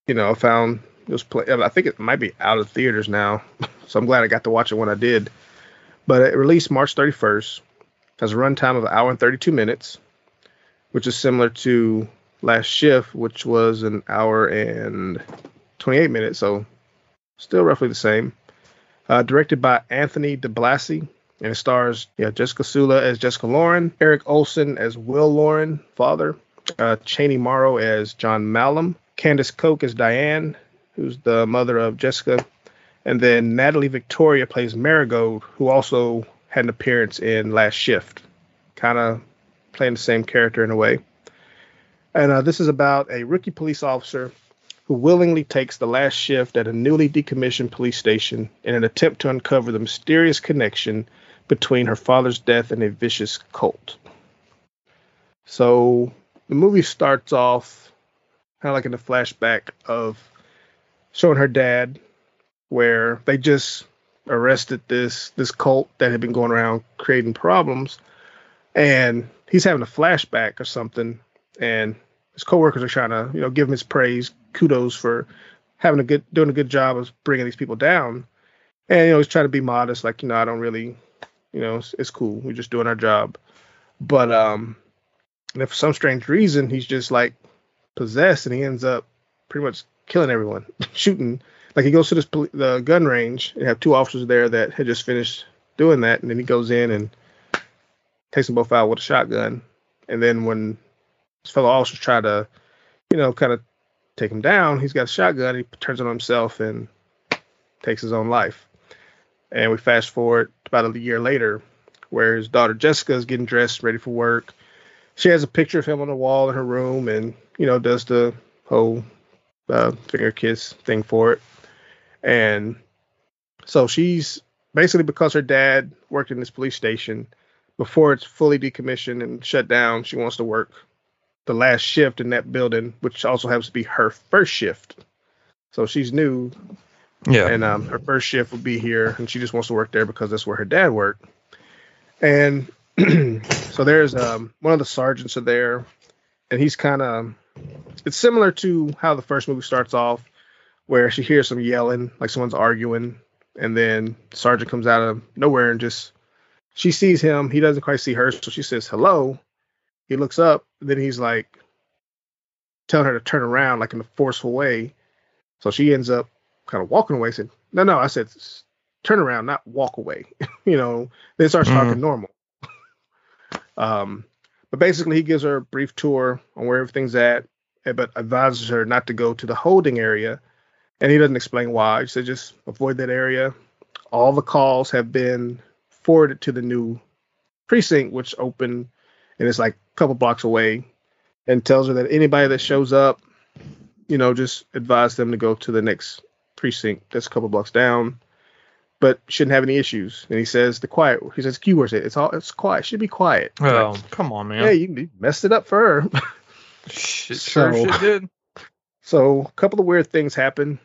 you know, I found it was play. I think it might be out of theaters now, so I'm glad I got to watch it when I did. But it released March 31st. Has a runtime of an hour and 32 minutes, which is similar to Last Shift, which was an hour and 28 minutes. So still roughly the same. Uh, directed by Anthony DiBlasi, and it stars yeah, Jessica Sula as Jessica Lauren, Eric Olson as Will Lauren, father, uh, Chaney Morrow as John Malum, Candice Coke as Diane, who's the mother of Jessica, and then Natalie Victoria plays Marigold, who also had an appearance in Last Shift, kind of playing the same character in a way. And uh, this is about a rookie police officer who willingly takes the last shift at a newly decommissioned police station in an attempt to uncover the mysterious connection between her father's death and a vicious cult. So the movie starts off kind of like in a flashback of showing her dad, where they just arrested this this cult that had been going around creating problems, and he's having a flashback or something, and his coworkers are trying to you know give him his praise, kudos for having a good doing a good job of bringing these people down, and you know he's trying to be modest, like you know I don't really you know, it's, it's cool. We're just doing our job. But um, and if for some strange reason he's just like possessed and he ends up pretty much killing everyone, shooting. Like he goes to this poli- the gun range and have two officers there that had just finished doing that, and then he goes in and takes them both out with a shotgun. And then when his fellow officers try to, you know, kind of take him down, he's got a shotgun. He turns it on himself and takes his own life. And we fast forward about a year later, where his daughter Jessica is getting dressed, ready for work. She has a picture of him on the wall in her room, and you know does the whole uh, finger kiss thing for it. And so she's basically because her dad worked in this police station before it's fully decommissioned and shut down. She wants to work the last shift in that building, which also happens to be her first shift. So she's new, Yeah. and um, her first shift will be here, and she just wants to work there because that's where her dad worked. And so there's um, one of the sergeants are there, and he's kind of it's similar to how the first movie starts off, where she hears some yelling, like someone's arguing, and then sergeant comes out of nowhere and just she sees him. He doesn't quite see her, so she says hello. He looks up, then he's like telling her to turn around, like in a forceful way. So she ends up kind of walking away. Said, "No, no," I said, "Turn around, not walk away." you know. Then starts talking normal. um, but basically, he gives her a brief tour on where everything's at, eh, but advises her not to go to the holding area. And he doesn't explain why. He said just avoid that area. All the calls have been forwarded to the new precinct, which opened and it's like a couple blocks away, and tells her that anybody that shows up, you know, just advise them to go to the next precinct that's a couple blocks down, but shouldn't have any issues. And he says the quiet. He says keywords. It. It's all. It's quiet. Should be quiet. Oh, Like, come on, man. yeah, you, you messed it up for her. Shit, sure So- shit did. So a couple of weird things happen.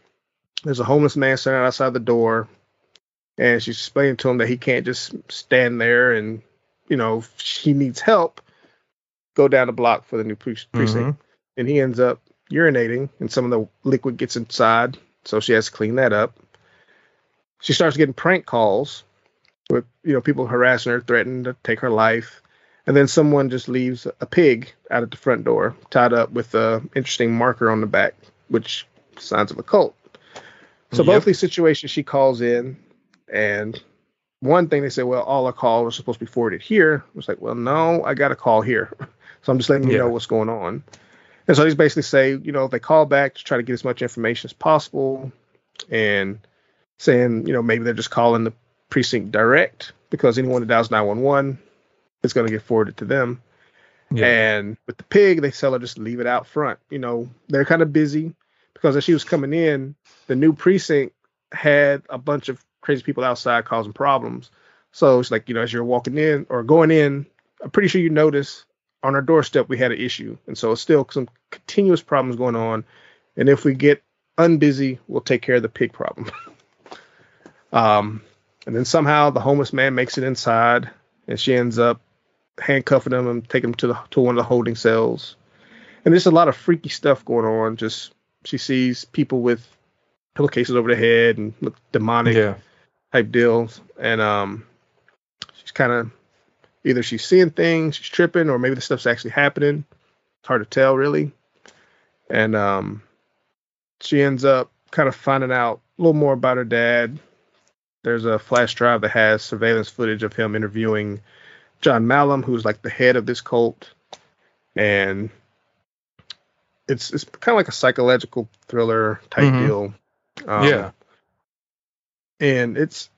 There's a homeless man standing outside the door, and she's explaining to him that he can't just stand there and, you know, he needs help. Go down the block for the new pre- precinct, mm-hmm. and he ends up urinating, and some of the liquid gets inside, so she has to clean that up. She starts getting prank calls with, you know, people harassing her, threatening to take her life. And then someone just leaves a pig out at the front door, tied up with a interesting marker on the back, which signs of a cult. So Yep. both these situations she calls in, and one thing they say, well, all our calls are supposed to be forwarded here. I was like, well, no, I got a call here, so I'm just letting you Yeah. know what's going on. And so he's basically say, you know, they call back to try to get as much information as possible, and saying, you know, maybe they're just calling the precinct direct because anyone that dials 911 is going to get forwarded to them. Yeah. And with the pig, they tell her just leave it out front. You know, they're kind of busy because as she was coming in, the new precinct had a bunch of crazy people outside causing problems. So it's like, you know, as you're walking in or going in, I'm pretty sure you notice on our doorstep we had an issue. And so it's still some continuous problems going on. And if we get unbusy, we'll take care of the pig problem. um, and then somehow the homeless man makes it inside and she ends up handcuffing him and taking him to the to one of the holding cells. And there's a lot of freaky stuff going on. Just she sees people with pillowcases over their head and look demonic yeah. type deals. And um she's kind of either she's seeing things, she's tripping, or maybe the stuff's actually happening. It's hard to tell really. And um she ends up kind of finding out a little more about her dad. There's a flash drive that has surveillance footage of him interviewing John Malum, who's like the head of this cult, and it's it's kind of like a psychological thriller type Mhm. deal. Um, yeah. and it's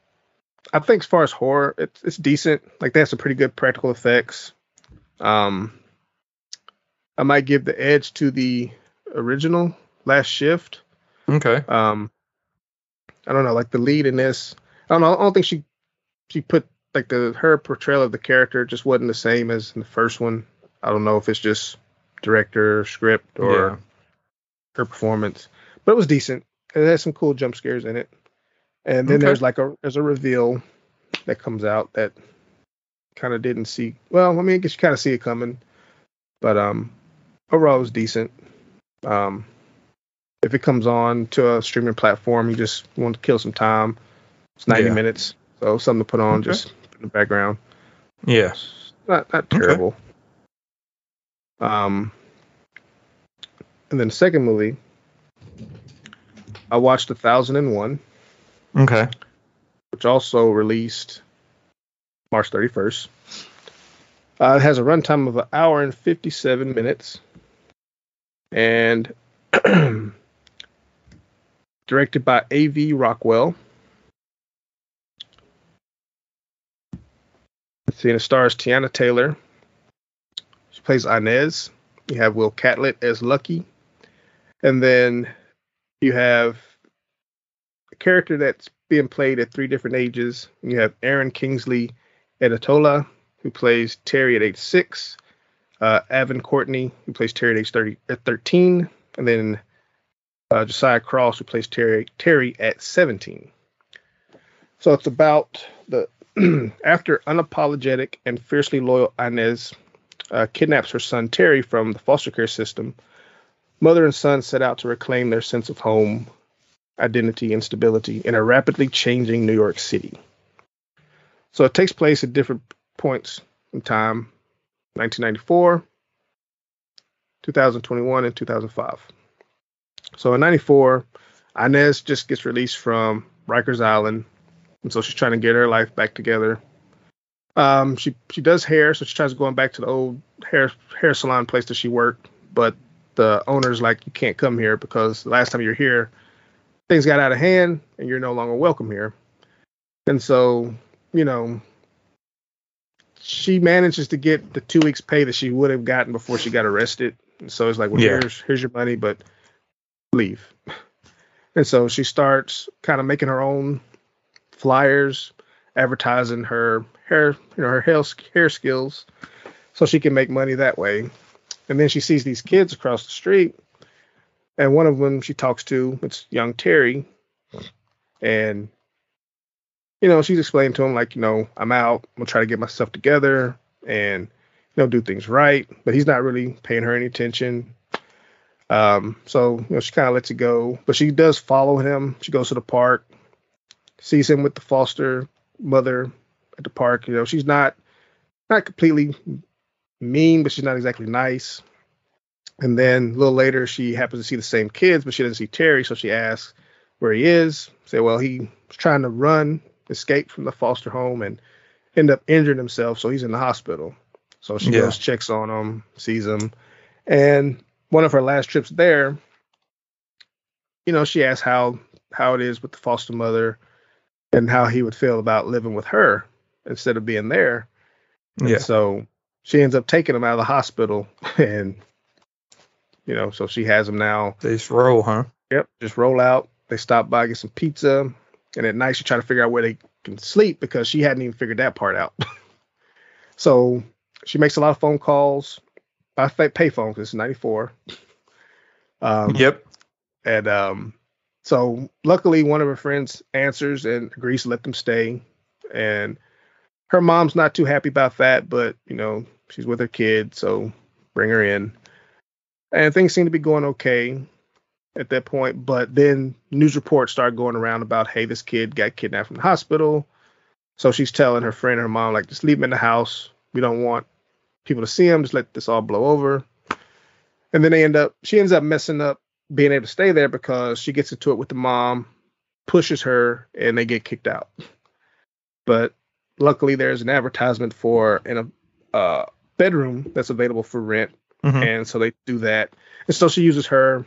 I think as far as horror, it's it's decent. Like they have some pretty good practical effects. Um, I might give the edge to the original Last Shift. Okay. Um, I don't know, like the lead in this. I don't know. I don't think she she put like the her portrayal of the character just wasn't the same as in the first one. I don't know if it's just director, script, or Yeah. her performance, but it was decent. It had some cool jump scares in it. And then Okay. there's like a there's a reveal that comes out that kind of didn't see. Well, I mean, I guess you kind of see it coming, but um, overall it was decent. Um, if it comes on to a streaming platform, you just want to kill some time. It's 90 Yeah. minutes, so something to put on Okay. just in the background. Yeah. Not not Okay. terrible. Um, and then the second movie, I watched A Thousand and One, Okay. Which also released March 31st. Uh, it has a runtime of an hour and 57 minutes. And directed by A.V. Rockwell. Let's it stars Teyana Taylor. She plays Inez. You have Will Catlett as Lucky. And then you have character that's being played at three different ages. You have Aaron Kingsley Adetola, who plays Terry at age six. Uh, Aven Courtney, who plays Terry at age 30, at 13. And then uh, Josiah Cross, who plays Terry, Terry at 17. So it's about the after unapologetic and fiercely loyal Inez uh, kidnaps her son Terry from the foster care system, mother and son set out to reclaim their sense of home, identity, and stability in a rapidly changing New York City. So it takes place at different points in time 1994, 2021, and 2005. So in 94, Inez just gets released from Rikers Island, and so she's trying to get her life back together. Um, she she does hair, so she tries going back to the old hair hair salon place that she worked, but the owner's like, you can't come here because the last time you're here, things got out of hand and you're no longer welcome here. And so, you know, she manages to get the two weeks pay that she would have gotten before she got arrested. And so it's like, well, yeah. here's here's your money, but leave. And so she starts kind of making her own flyers, advertising her hair, you know, her hair, hair skills, so she can make money that way. And then she sees these kids across the street, and one of them she talks to, it's young Terry, and you know, she's explaining to him like, you know, I'm out, I'm gonna try to get myself together and you know do things right, but he's not really paying her any attention. Um, so you know, she kind of lets it go, but she does follow him. She goes to the park, sees him with the foster mother at the park. You know, she's not not completely mean, but she's not exactly nice. And then a little later, she happens to see the same kids, but she doesn't see Terry, so she asks where he is. Say, well, he was trying to run, escape from the foster home, and end up injuring himself, so he's in the hospital. So she yeah. goes, checks on him, sees him, and one of her last trips there, you know, she asks how how it is with the foster mother and how he would feel about living with her instead of being there. And yeah. So she ends up taking him out of the hospital and you know, so she has them now. They just roll, huh? Yep, just roll out. They stop by, get some pizza, and at night she try to figure out where they can sleep because she hadn't even figured that part out. so she makes a lot of phone calls by payphone because it's 94. Um, yep. And um, so luckily one of her friends answers and agrees to let them stay. And her mom's not too happy about that, but you know, she's with her kid, so bring her in. And things seem to be going okay at that point. But then news reports start going around about, hey, this kid got kidnapped from the hospital. So she's telling her friend her mom, like, just leave him in the house. We don't want people to see him. Just let this all blow over. And then they end up, she ends up messing up being able to stay there because she gets into it with the mom, pushes her, and they get kicked out. But luckily, there's an advertisement for in a uh, bedroom that's available for rent, mm-hmm. and so they do that. And so she uses her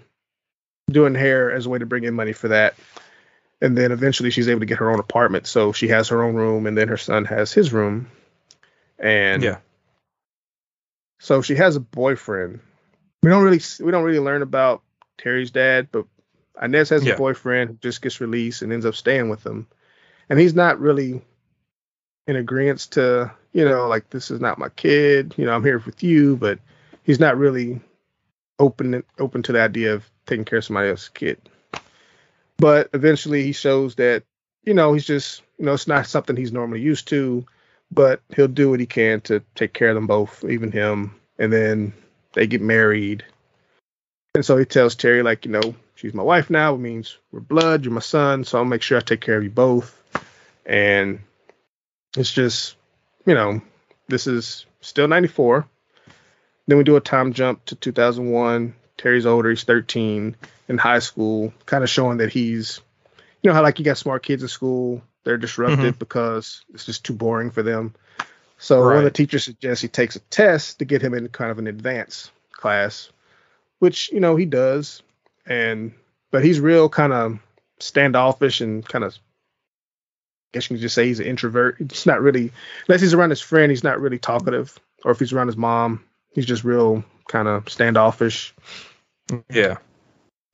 doing hair as a way to bring in money for that. And then eventually she's able to get her own apartment. So she has her own room, and then her son has his room. And yeah, so she has a boyfriend. We don't really we don't really learn about Terry's dad, but Inez has yeah. a boyfriend who just gets released and ends up staying with him. And he's not really in agreement to, you know, like this is not my kid, you know, I'm here with you, but he's not really open open to the idea of taking care of somebody else's kid. But eventually he shows that, you know, he's just, you know, it's not something he's normally used to, but he'll do what he can to take care of them both, even him. And then they get married and so he tells Terry, like, you know, she's my wife now. It means we're blood. You're my son. So I'll make sure I take care of you both. And it's just, you know, this is still 94. Then we do a time jump to 2001. Terry's older. He's 13 in high school, kind of showing that he's, you know, how like you got smart kids in school. They're disrupted mm-hmm. because it's just too boring for them. So right. one of the teachers suggests he takes a test to get him in kind of an advanced class which you know he does, and but he's real kind of standoffish and kind of guess you can just say he's an introvert. He's not really, unless he's around his friend, he's not really talkative. Or if he's around his mom, he's just real kind of standoffish. Yeah.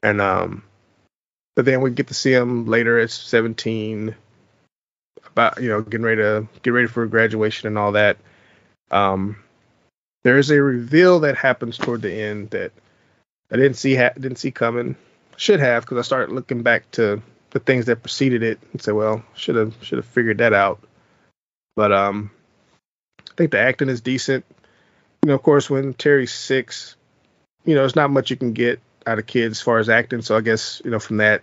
And um, but then we get to see him later at 17, about you know getting ready to get ready for graduation and all that. Um, there is a reveal that happens toward the end that I didn't see ha- didn't see coming. Should have because I started looking back to the things that preceded it and say, well, should have should have figured that out. But um, I think the acting is decent. You know, of course, when Terry's six, you know, there's not much you can get out of kids as far as acting. So I guess you know from that,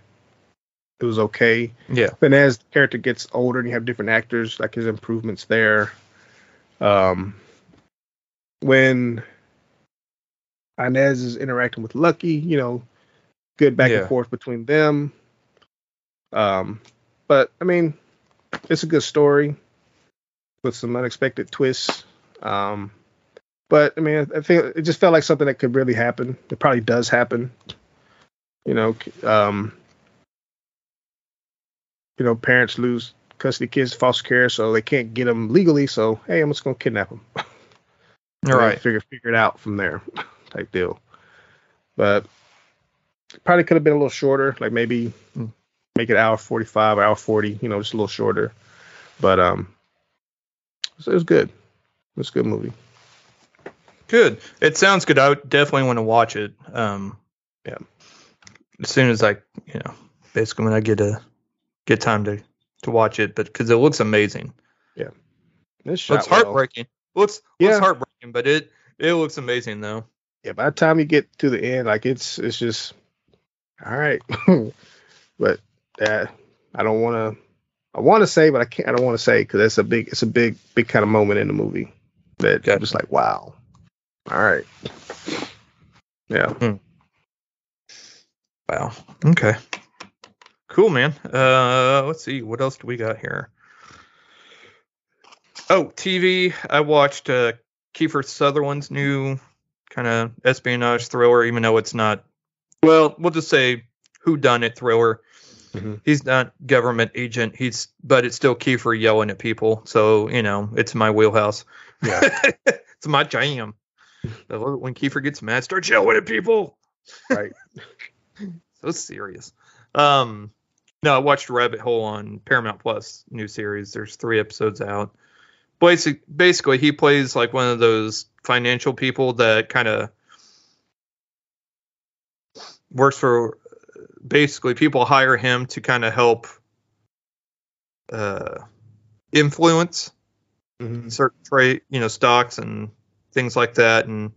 it was okay. Yeah. Then as the character gets older and you have different actors, like his improvements there. Um, when Inez is interacting with Lucky, you know, good back Yeah. and forth between them. Um, but I mean, it's a good story with some unexpected twists. Um, but I mean, I think it just felt like something that could really happen. It probably does happen. You know, um, you know, parents lose custody of kids to foster care, so they can't get them legally. So hey, I'm just gonna kidnap them. All right. Figure figure it out from there, type deal. But probably could have been a little shorter, like maybe Hmm. make it hour forty five, hour forty, you know, just a little shorter. But um, so it was good. It was a good movie. Good. It sounds good. I definitely want to watch it. Um, Yeah. As soon as I, you know, basically when I get a get time to to watch it, but because it looks amazing. It's shot It's well. heartbreaking. Looks Yeah. looks heartbreaking, but it it looks amazing though. Yeah, by the time you get to the end, like it's it's just all right. but uh, I don't want to. I want to say, but I can't. I don't want to say because it's a big, it's a big, big kind of moment in the movie that I'm just like, wow. All right. Yeah. Wow. Okay. Cool, man. Uh, let's see. What else do we got here? Oh, TV. I watched uh, Kiefer Sutherland's new kind of espionage thriller, even though it's not. Well, we'll just say who done it thriller. Mhm. He's not government agent. He's, but it's still Kiefer yelling at people. So you know, it's my wheelhouse. Yeah. it's my jam. I love it when Kiefer gets mad, starts yelling at people Right. so serious. Um, no, I watched Rabbit Hole on Paramount Plus new series. There's three episodes out. Basic, basically, he plays like one of those financial people that kind of works for. Basically, people hire him to kind of help uh, influence Mhm. certain trade, you know, stocks and things like that, and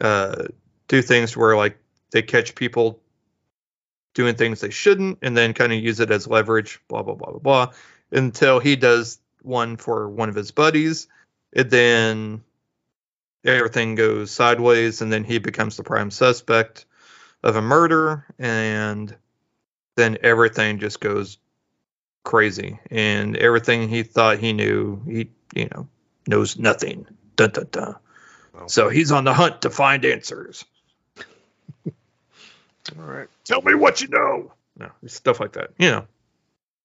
uh, do things where like they catch people doing things they shouldn't, and then kind of use it as leverage. Blah blah blah blah blah. Until he does one for one of his buddies, and then everything goes sideways, and then he becomes the prime suspect of a murder, and then everything just goes crazy and everything he thought he knew he you know knows nothing dun, dun, dun. Wow. so he's on the hunt to find answers All right. tell me what you know no stuff like that you know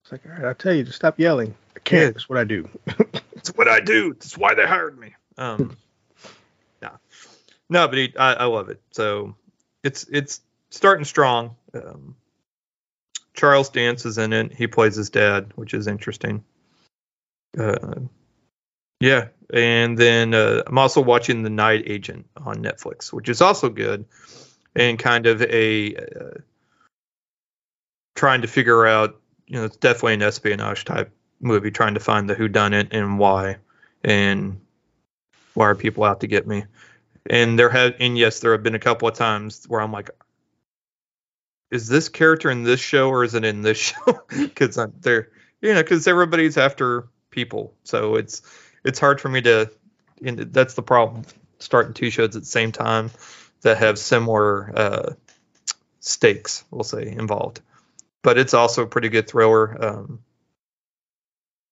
It's like, all right, I'll tell you to stop yelling. I can't. Yeah. That's what I do. it's what i do that's why they hired me um no no but he, I, I love it so it's it's starting strong um charles dance is in it he plays his dad which is interesting uh yeah and then uh, i'm also watching the night agent on netflix which is also good and kind of a uh, trying to figure out you know it's definitely an espionage type movie trying to find the who done it and why and why are people out to get me? And there have and yes there have been a couple of times where i'm like is this character in this show or is it in this show? Because I'm there, you know because everybody's after people so it's it's hard for me to and that's the problem starting two shows at the same time that have similar uh stakes we'll say involved. But it's also a pretty good thriller um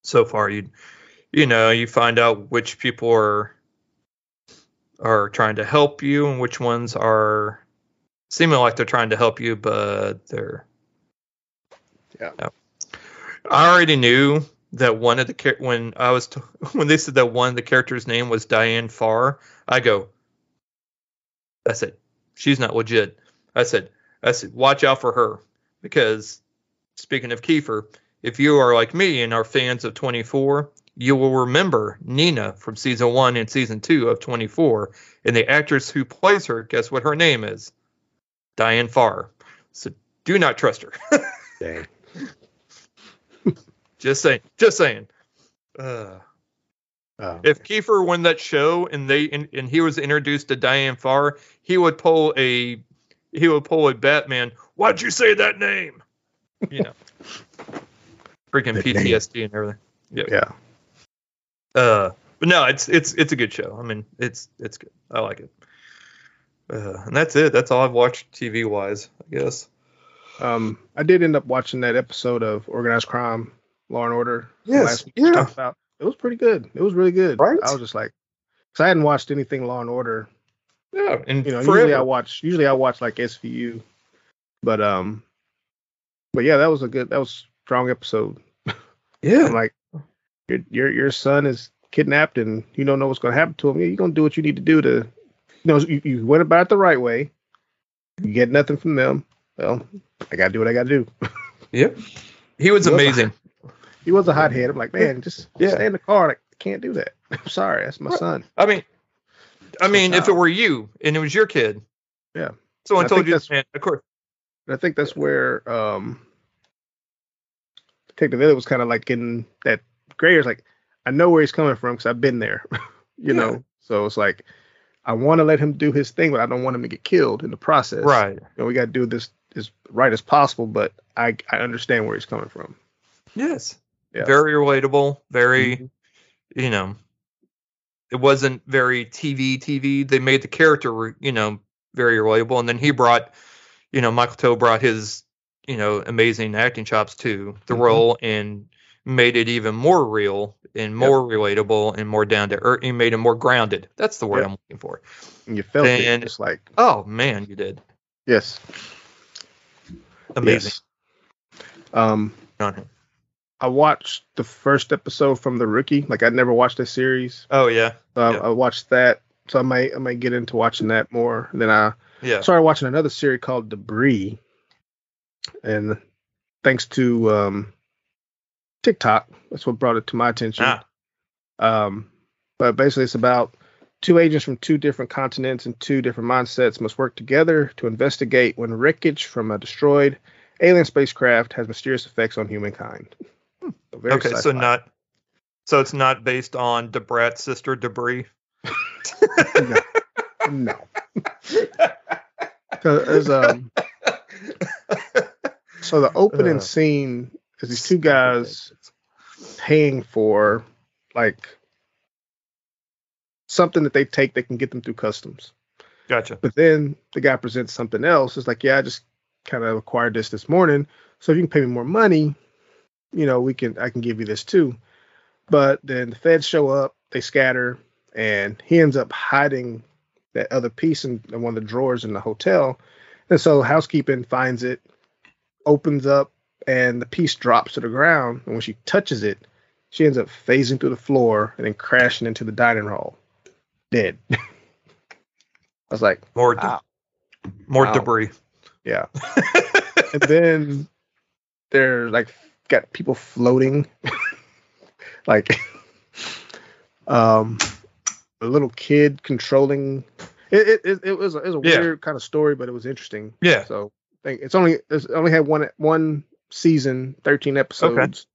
so far. You you know you find out which people are are trying to help you and which ones are seeming like they're trying to help you but they're Yeah. I already knew that one of the when I was t- when they said that one of the characters' name was Diane Farr. I go. I said, she's not legit. I said, I said, watch out for her because speaking of Kiefer, if you are like me and are fans of 24, you will remember Nina from season one and season two of 24, and the actress who plays her, guess what her name is? Diane Farr. So do not trust her. Dang. Just saying. Just saying. Uh, Oh, if Kiefer won that show and they and, and he was introduced to Diane Farr, he would pull a he would pull a Batman. Why'd you say that name? You know, freaking That name. PTSD and everything. yeah. Uh, but no, it's it's it's a good show. I mean, it's it's good. I like it. Uh, and that's it. That's all I've watched TV wise, I guess. Um, I did end up watching that episode of Organized Crime, Law and Order. Yes, last yeah. talked about. It was pretty good. It was really good. Right? I was just like, because I hadn't watched anything Law and Order. Yeah, and You know, forever. usually I watch. Usually I watch like SVU, but um, but yeah, that was a good. That was a strong episode. yeah, I'm like, your your your son is kidnapped and you don't know what's going to happen to him. Yeah, you're gonna do what you need to do to, you know, you, you went about it the right way. You get nothing from them. Well, I gotta do what I gotta do. yep. He was amazing. He was a hothead. I'm like, man, just Yeah. stay in the car. Like, I can't do that. I'm sorry, that's my Right. son. I mean, I mean, if it were you and it was your kid, Yeah. someone I told you, man, of course, And I think that's where um Detective Elliott was kind of like getting that gray area. Like, I know where he's coming from because I've been there, you Yeah. know. So it's like, I want to let him do his thing, but I don't want him to get killed in the process. right? You know, we got to do this as right as possible, but I I understand where he's coming from. Yes. Yeah. Very relatable. Very, Mhm. you know, it wasn't very TV TV. They made the character, you know, very relatable. And then he brought, you know, Michael Toe brought his, you know, amazing acting chops to the Mhm. role and made it even more real and more relatable and more down to earth. He made it more grounded. That's the word Yeah. I'm looking for. And you felt Then- it, just like Oh man, you did yes, amazing yes. Um, on him. I watched the first episode from The Rookie. Like I'd never watched the series. Oh yeah, So I, Yeah. I watched that. So I might I might get into watching that more. And then I yeah. started watching another series called Debris. And thanks to um, TikTok, that's what brought it to my attention. Ah, Um, but basically, it's about two agents from two different continents and two different mindsets must work together to investigate when wreckage from a destroyed alien spacecraft has mysterious effects on humankind. So very okay, so sci-fi. not so it's not based on Debrat's sister Debris. no. 'Cause there's, um, so the opening Uh, scene is these two guys paying for like something that they take that can get them through customs. Gotcha. But then the guy presents something else. It's like, yeah, I just kind of acquired this this morning. So if you can pay me more money, you know, we can I can give you this too. But then the feds show up, they scatter, and he ends up hiding that other piece in, in one of the drawers in the hotel. And so housekeeping finds it, opens up, and the piece drops to the ground. And when she touches it, she ends up phasing through the floor and then crashing into the dining hall, dead. I was like, More de- Wow. more Wow. debris. yeah. and then they're like got people floating. Like um a little kid controlling. It it, it, it was a, it was a Yeah. weird kind of story but it was interesting. Yeah. so think it's only it's only had one one season 13 episodes.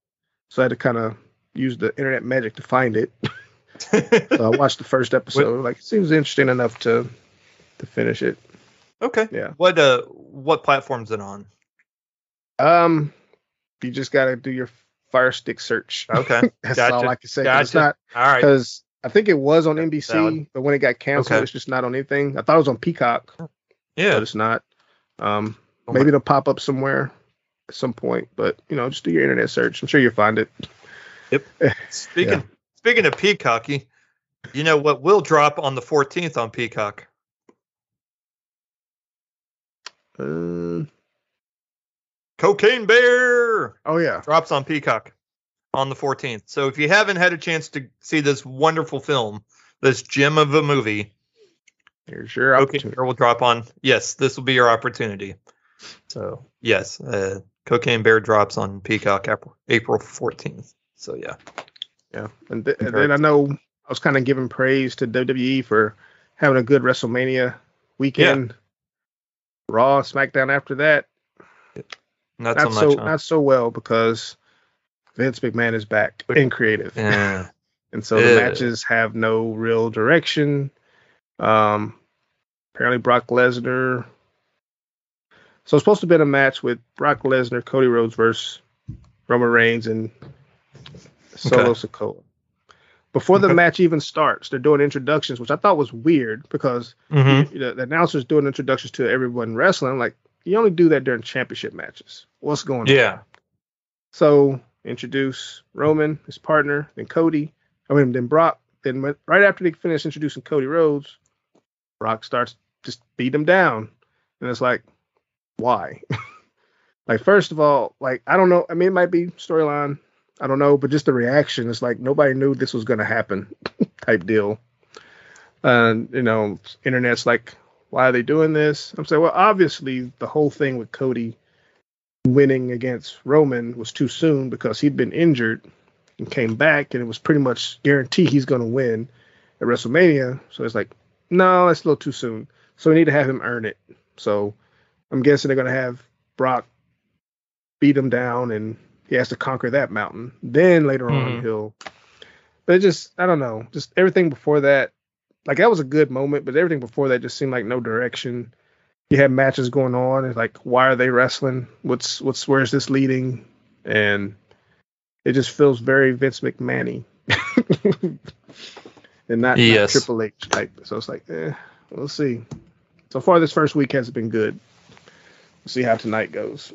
So i had to kind of use the internet magic to find it. So i watched the first episode. Like it seems interesting enough to to finish it. Okay. yeah. What uh what platform's it on? Um, you just gotta do your Fire Stick search. Okay. That's Gotcha. all I can say. 'cause It's not All right. because I think it was on NBC, valid. but when it got canceled, Okay. it's just not on anything. I thought it was on Peacock, Yeah, but it's not. Um, Oh maybe it'll pop up somewhere at some point, but you know, just do your internet search. I'm sure you'll find it. Yep. Speaking Yeah. speaking of Peacocky, you know what will drop on the 14th on Peacock? Uh, Cocaine Bear Oh yeah. drops on Peacock on the 14th. So if you haven't had a chance to see this wonderful film, this gem of a movie, Here's your Cocaine. Bear will drop on. Yes, this will be your opportunity. So yes, uh, Cocaine Bear drops on Peacock April, April 14th. So yeah, Yeah. And, th- and then I know I was kind of giving praise to WWE for having a good WrestleMania weekend. Raw, SmackDown after that, not, not so so much. huh? not so well because Vince McMahon is back in creative. yeah. And so the matches have no real direction. Um, apparently Brock Lesnar. So it's supposed to have been a match with Brock Lesnar, Cody Rhodes versus Roman Reigns and Solo Okay. Sikoa. Before the match even starts, they're doing introductions, which I thought was weird because Mhm. you know, the announcers doing introductions to everyone wrestling. Like you only do that during championship matches. What's going on? Yeah. So introduce Roman, his partner, then Cody. I mean, then Brock. Then right after they finish introducing Cody Rhodes, Brock starts just beat him down, and it's like, why? like first of all, like I don't know. I mean, it might be storyline. I don't know, but just the reaction is like nobody knew this was going to happen, type deal. And you know, internet's like, why are they doing this? I'm saying, well, obviously the whole thing with Cody winning against Roman was too soon because he'd been injured and came back, and it was pretty much guaranteed he's going to win at WrestleMania. So it's like, no, that's a little too soon. So we need to have him earn it. So I'm guessing they're going to have Brock beat him down, and he has to conquer that mountain. Then later on, Mhm. he'll. But it just, I don't know, just everything before that. Like that was a good moment, but everything before that just seemed like no direction. You had matches going on and like why are they wrestling? What's what's where's this leading? And it just feels very vince mcmahon and not, not triple h type. So it's like eh, we'll see. So far this first week has been good. We'll see how tonight goes.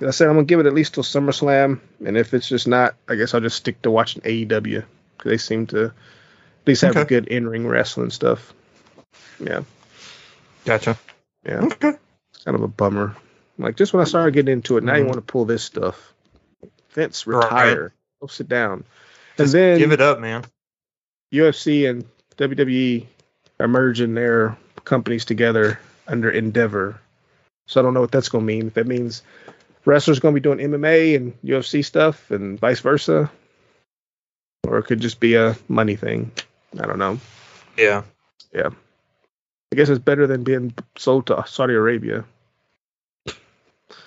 Like i said i'm gonna give it at least till summerslam and if it's just not i guess i'll just stick to watching aew because they seem to at least have Okay. good in-ring wrestling stuff yeah Gotcha. yeah Okay. it's kind of a bummer. Like just when I started getting into it, now you Mhm. want to pull this stuff. Vince, Right. retire. Go sit down. Just and then give it up, man. UFC and WWE are merging their companies together under Endeavor. So I don't know what that's going to mean. If that means wrestlers going to be doing MMA and UFC stuff and vice versa, or it could just be a money thing. I don't know. Yeah. Yeah. I guess it's better than being sold to Saudi Arabia.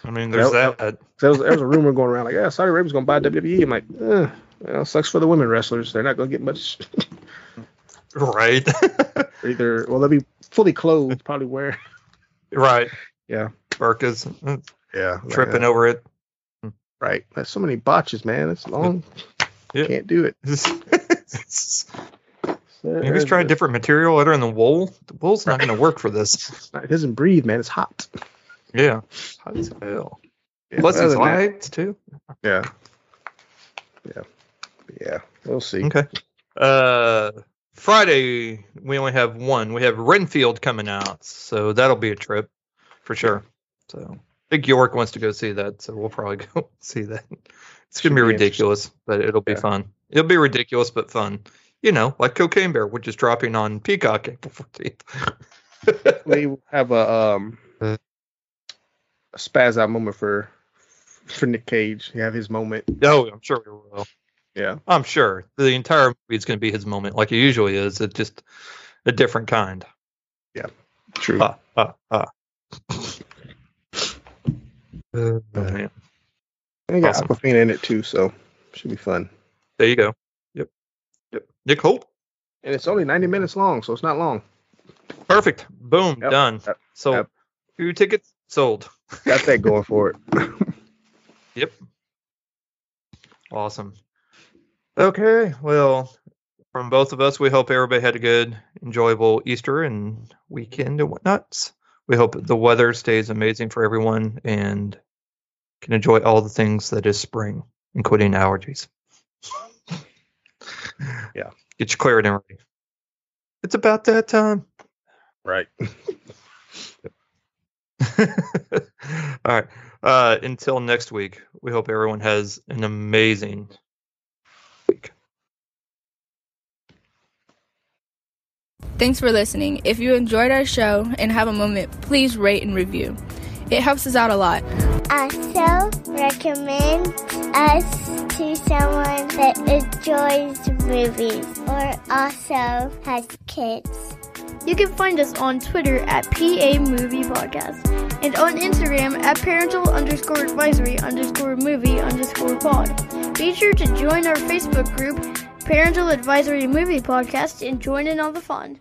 I mean, there's Yep. that. There was, there was a rumor going around like, yeah, Saudi Arabia's going to buy WWE. I'm like, eh, well, sucks for the women wrestlers. They're not going to get much. Right. Either, well, they'll be fully clothed, probably wear. right. Yeah. Burkas uh, Yeah. tripping over it. Right. That's so many botches, man. It's long. Yeah. Can't do it. Maybe let's try a different material other than the wool. The wool's not going to work for this. It doesn't breathe, man. It's hot. Yeah. Hot as hell. Yeah, Plus it's than that- lights too. Yeah. Yeah. Yeah. We'll see. Okay. Uh, Friday we only have one. We have Renfield coming out, so that'll be a trip for sure. So I think York wants to go see that, so we'll probably go see that. It's gonna be be ridiculous, but it'll be Yeah. fun. It'll be ridiculous but fun. You know, like Cocaine Bear, which is dropping on Peacock April fourteenth. We have a um Uh. a spaz out moment for for Nick Cage. He have his moment. oh, I'm sure we will. Yeah. I'm sure the entire movie is going to be his moment, like it usually is. It's just a different kind. Yeah, true. Ah, ah, ah. Oh, man. And he got awesome. Awkwafina in it too, so should be fun. There you go. Nick Hoult. And it's only 90 minutes long, so it's not long. Perfect. Boom. Yep. Done. Yep. Sold. Yep. Two tickets sold. Got that going for it. Yep. Awesome. Okay. Well, from both of us, we hope everybody had a good, enjoyable Easter and weekend and whatnots. We hope the weather stays amazing for everyone and can enjoy all the things that is spring, including allergies. Yeah. Get your Claritin ready. It's about that time. right. All right. Uh, until next week, we hope everyone has an amazing week. Thanks for listening. If you enjoyed our show and have a moment, please rate and review. It helps us out a lot. Also, recommend us to someone that enjoys movies or also has kids. You can find us on Twitter at PA Movie Podcast and on Instagram at parental underscore advisory underscore movie underscore pod. Be sure to join our Facebook group, Parental Advisory Movie Podcast, and join in on the fun.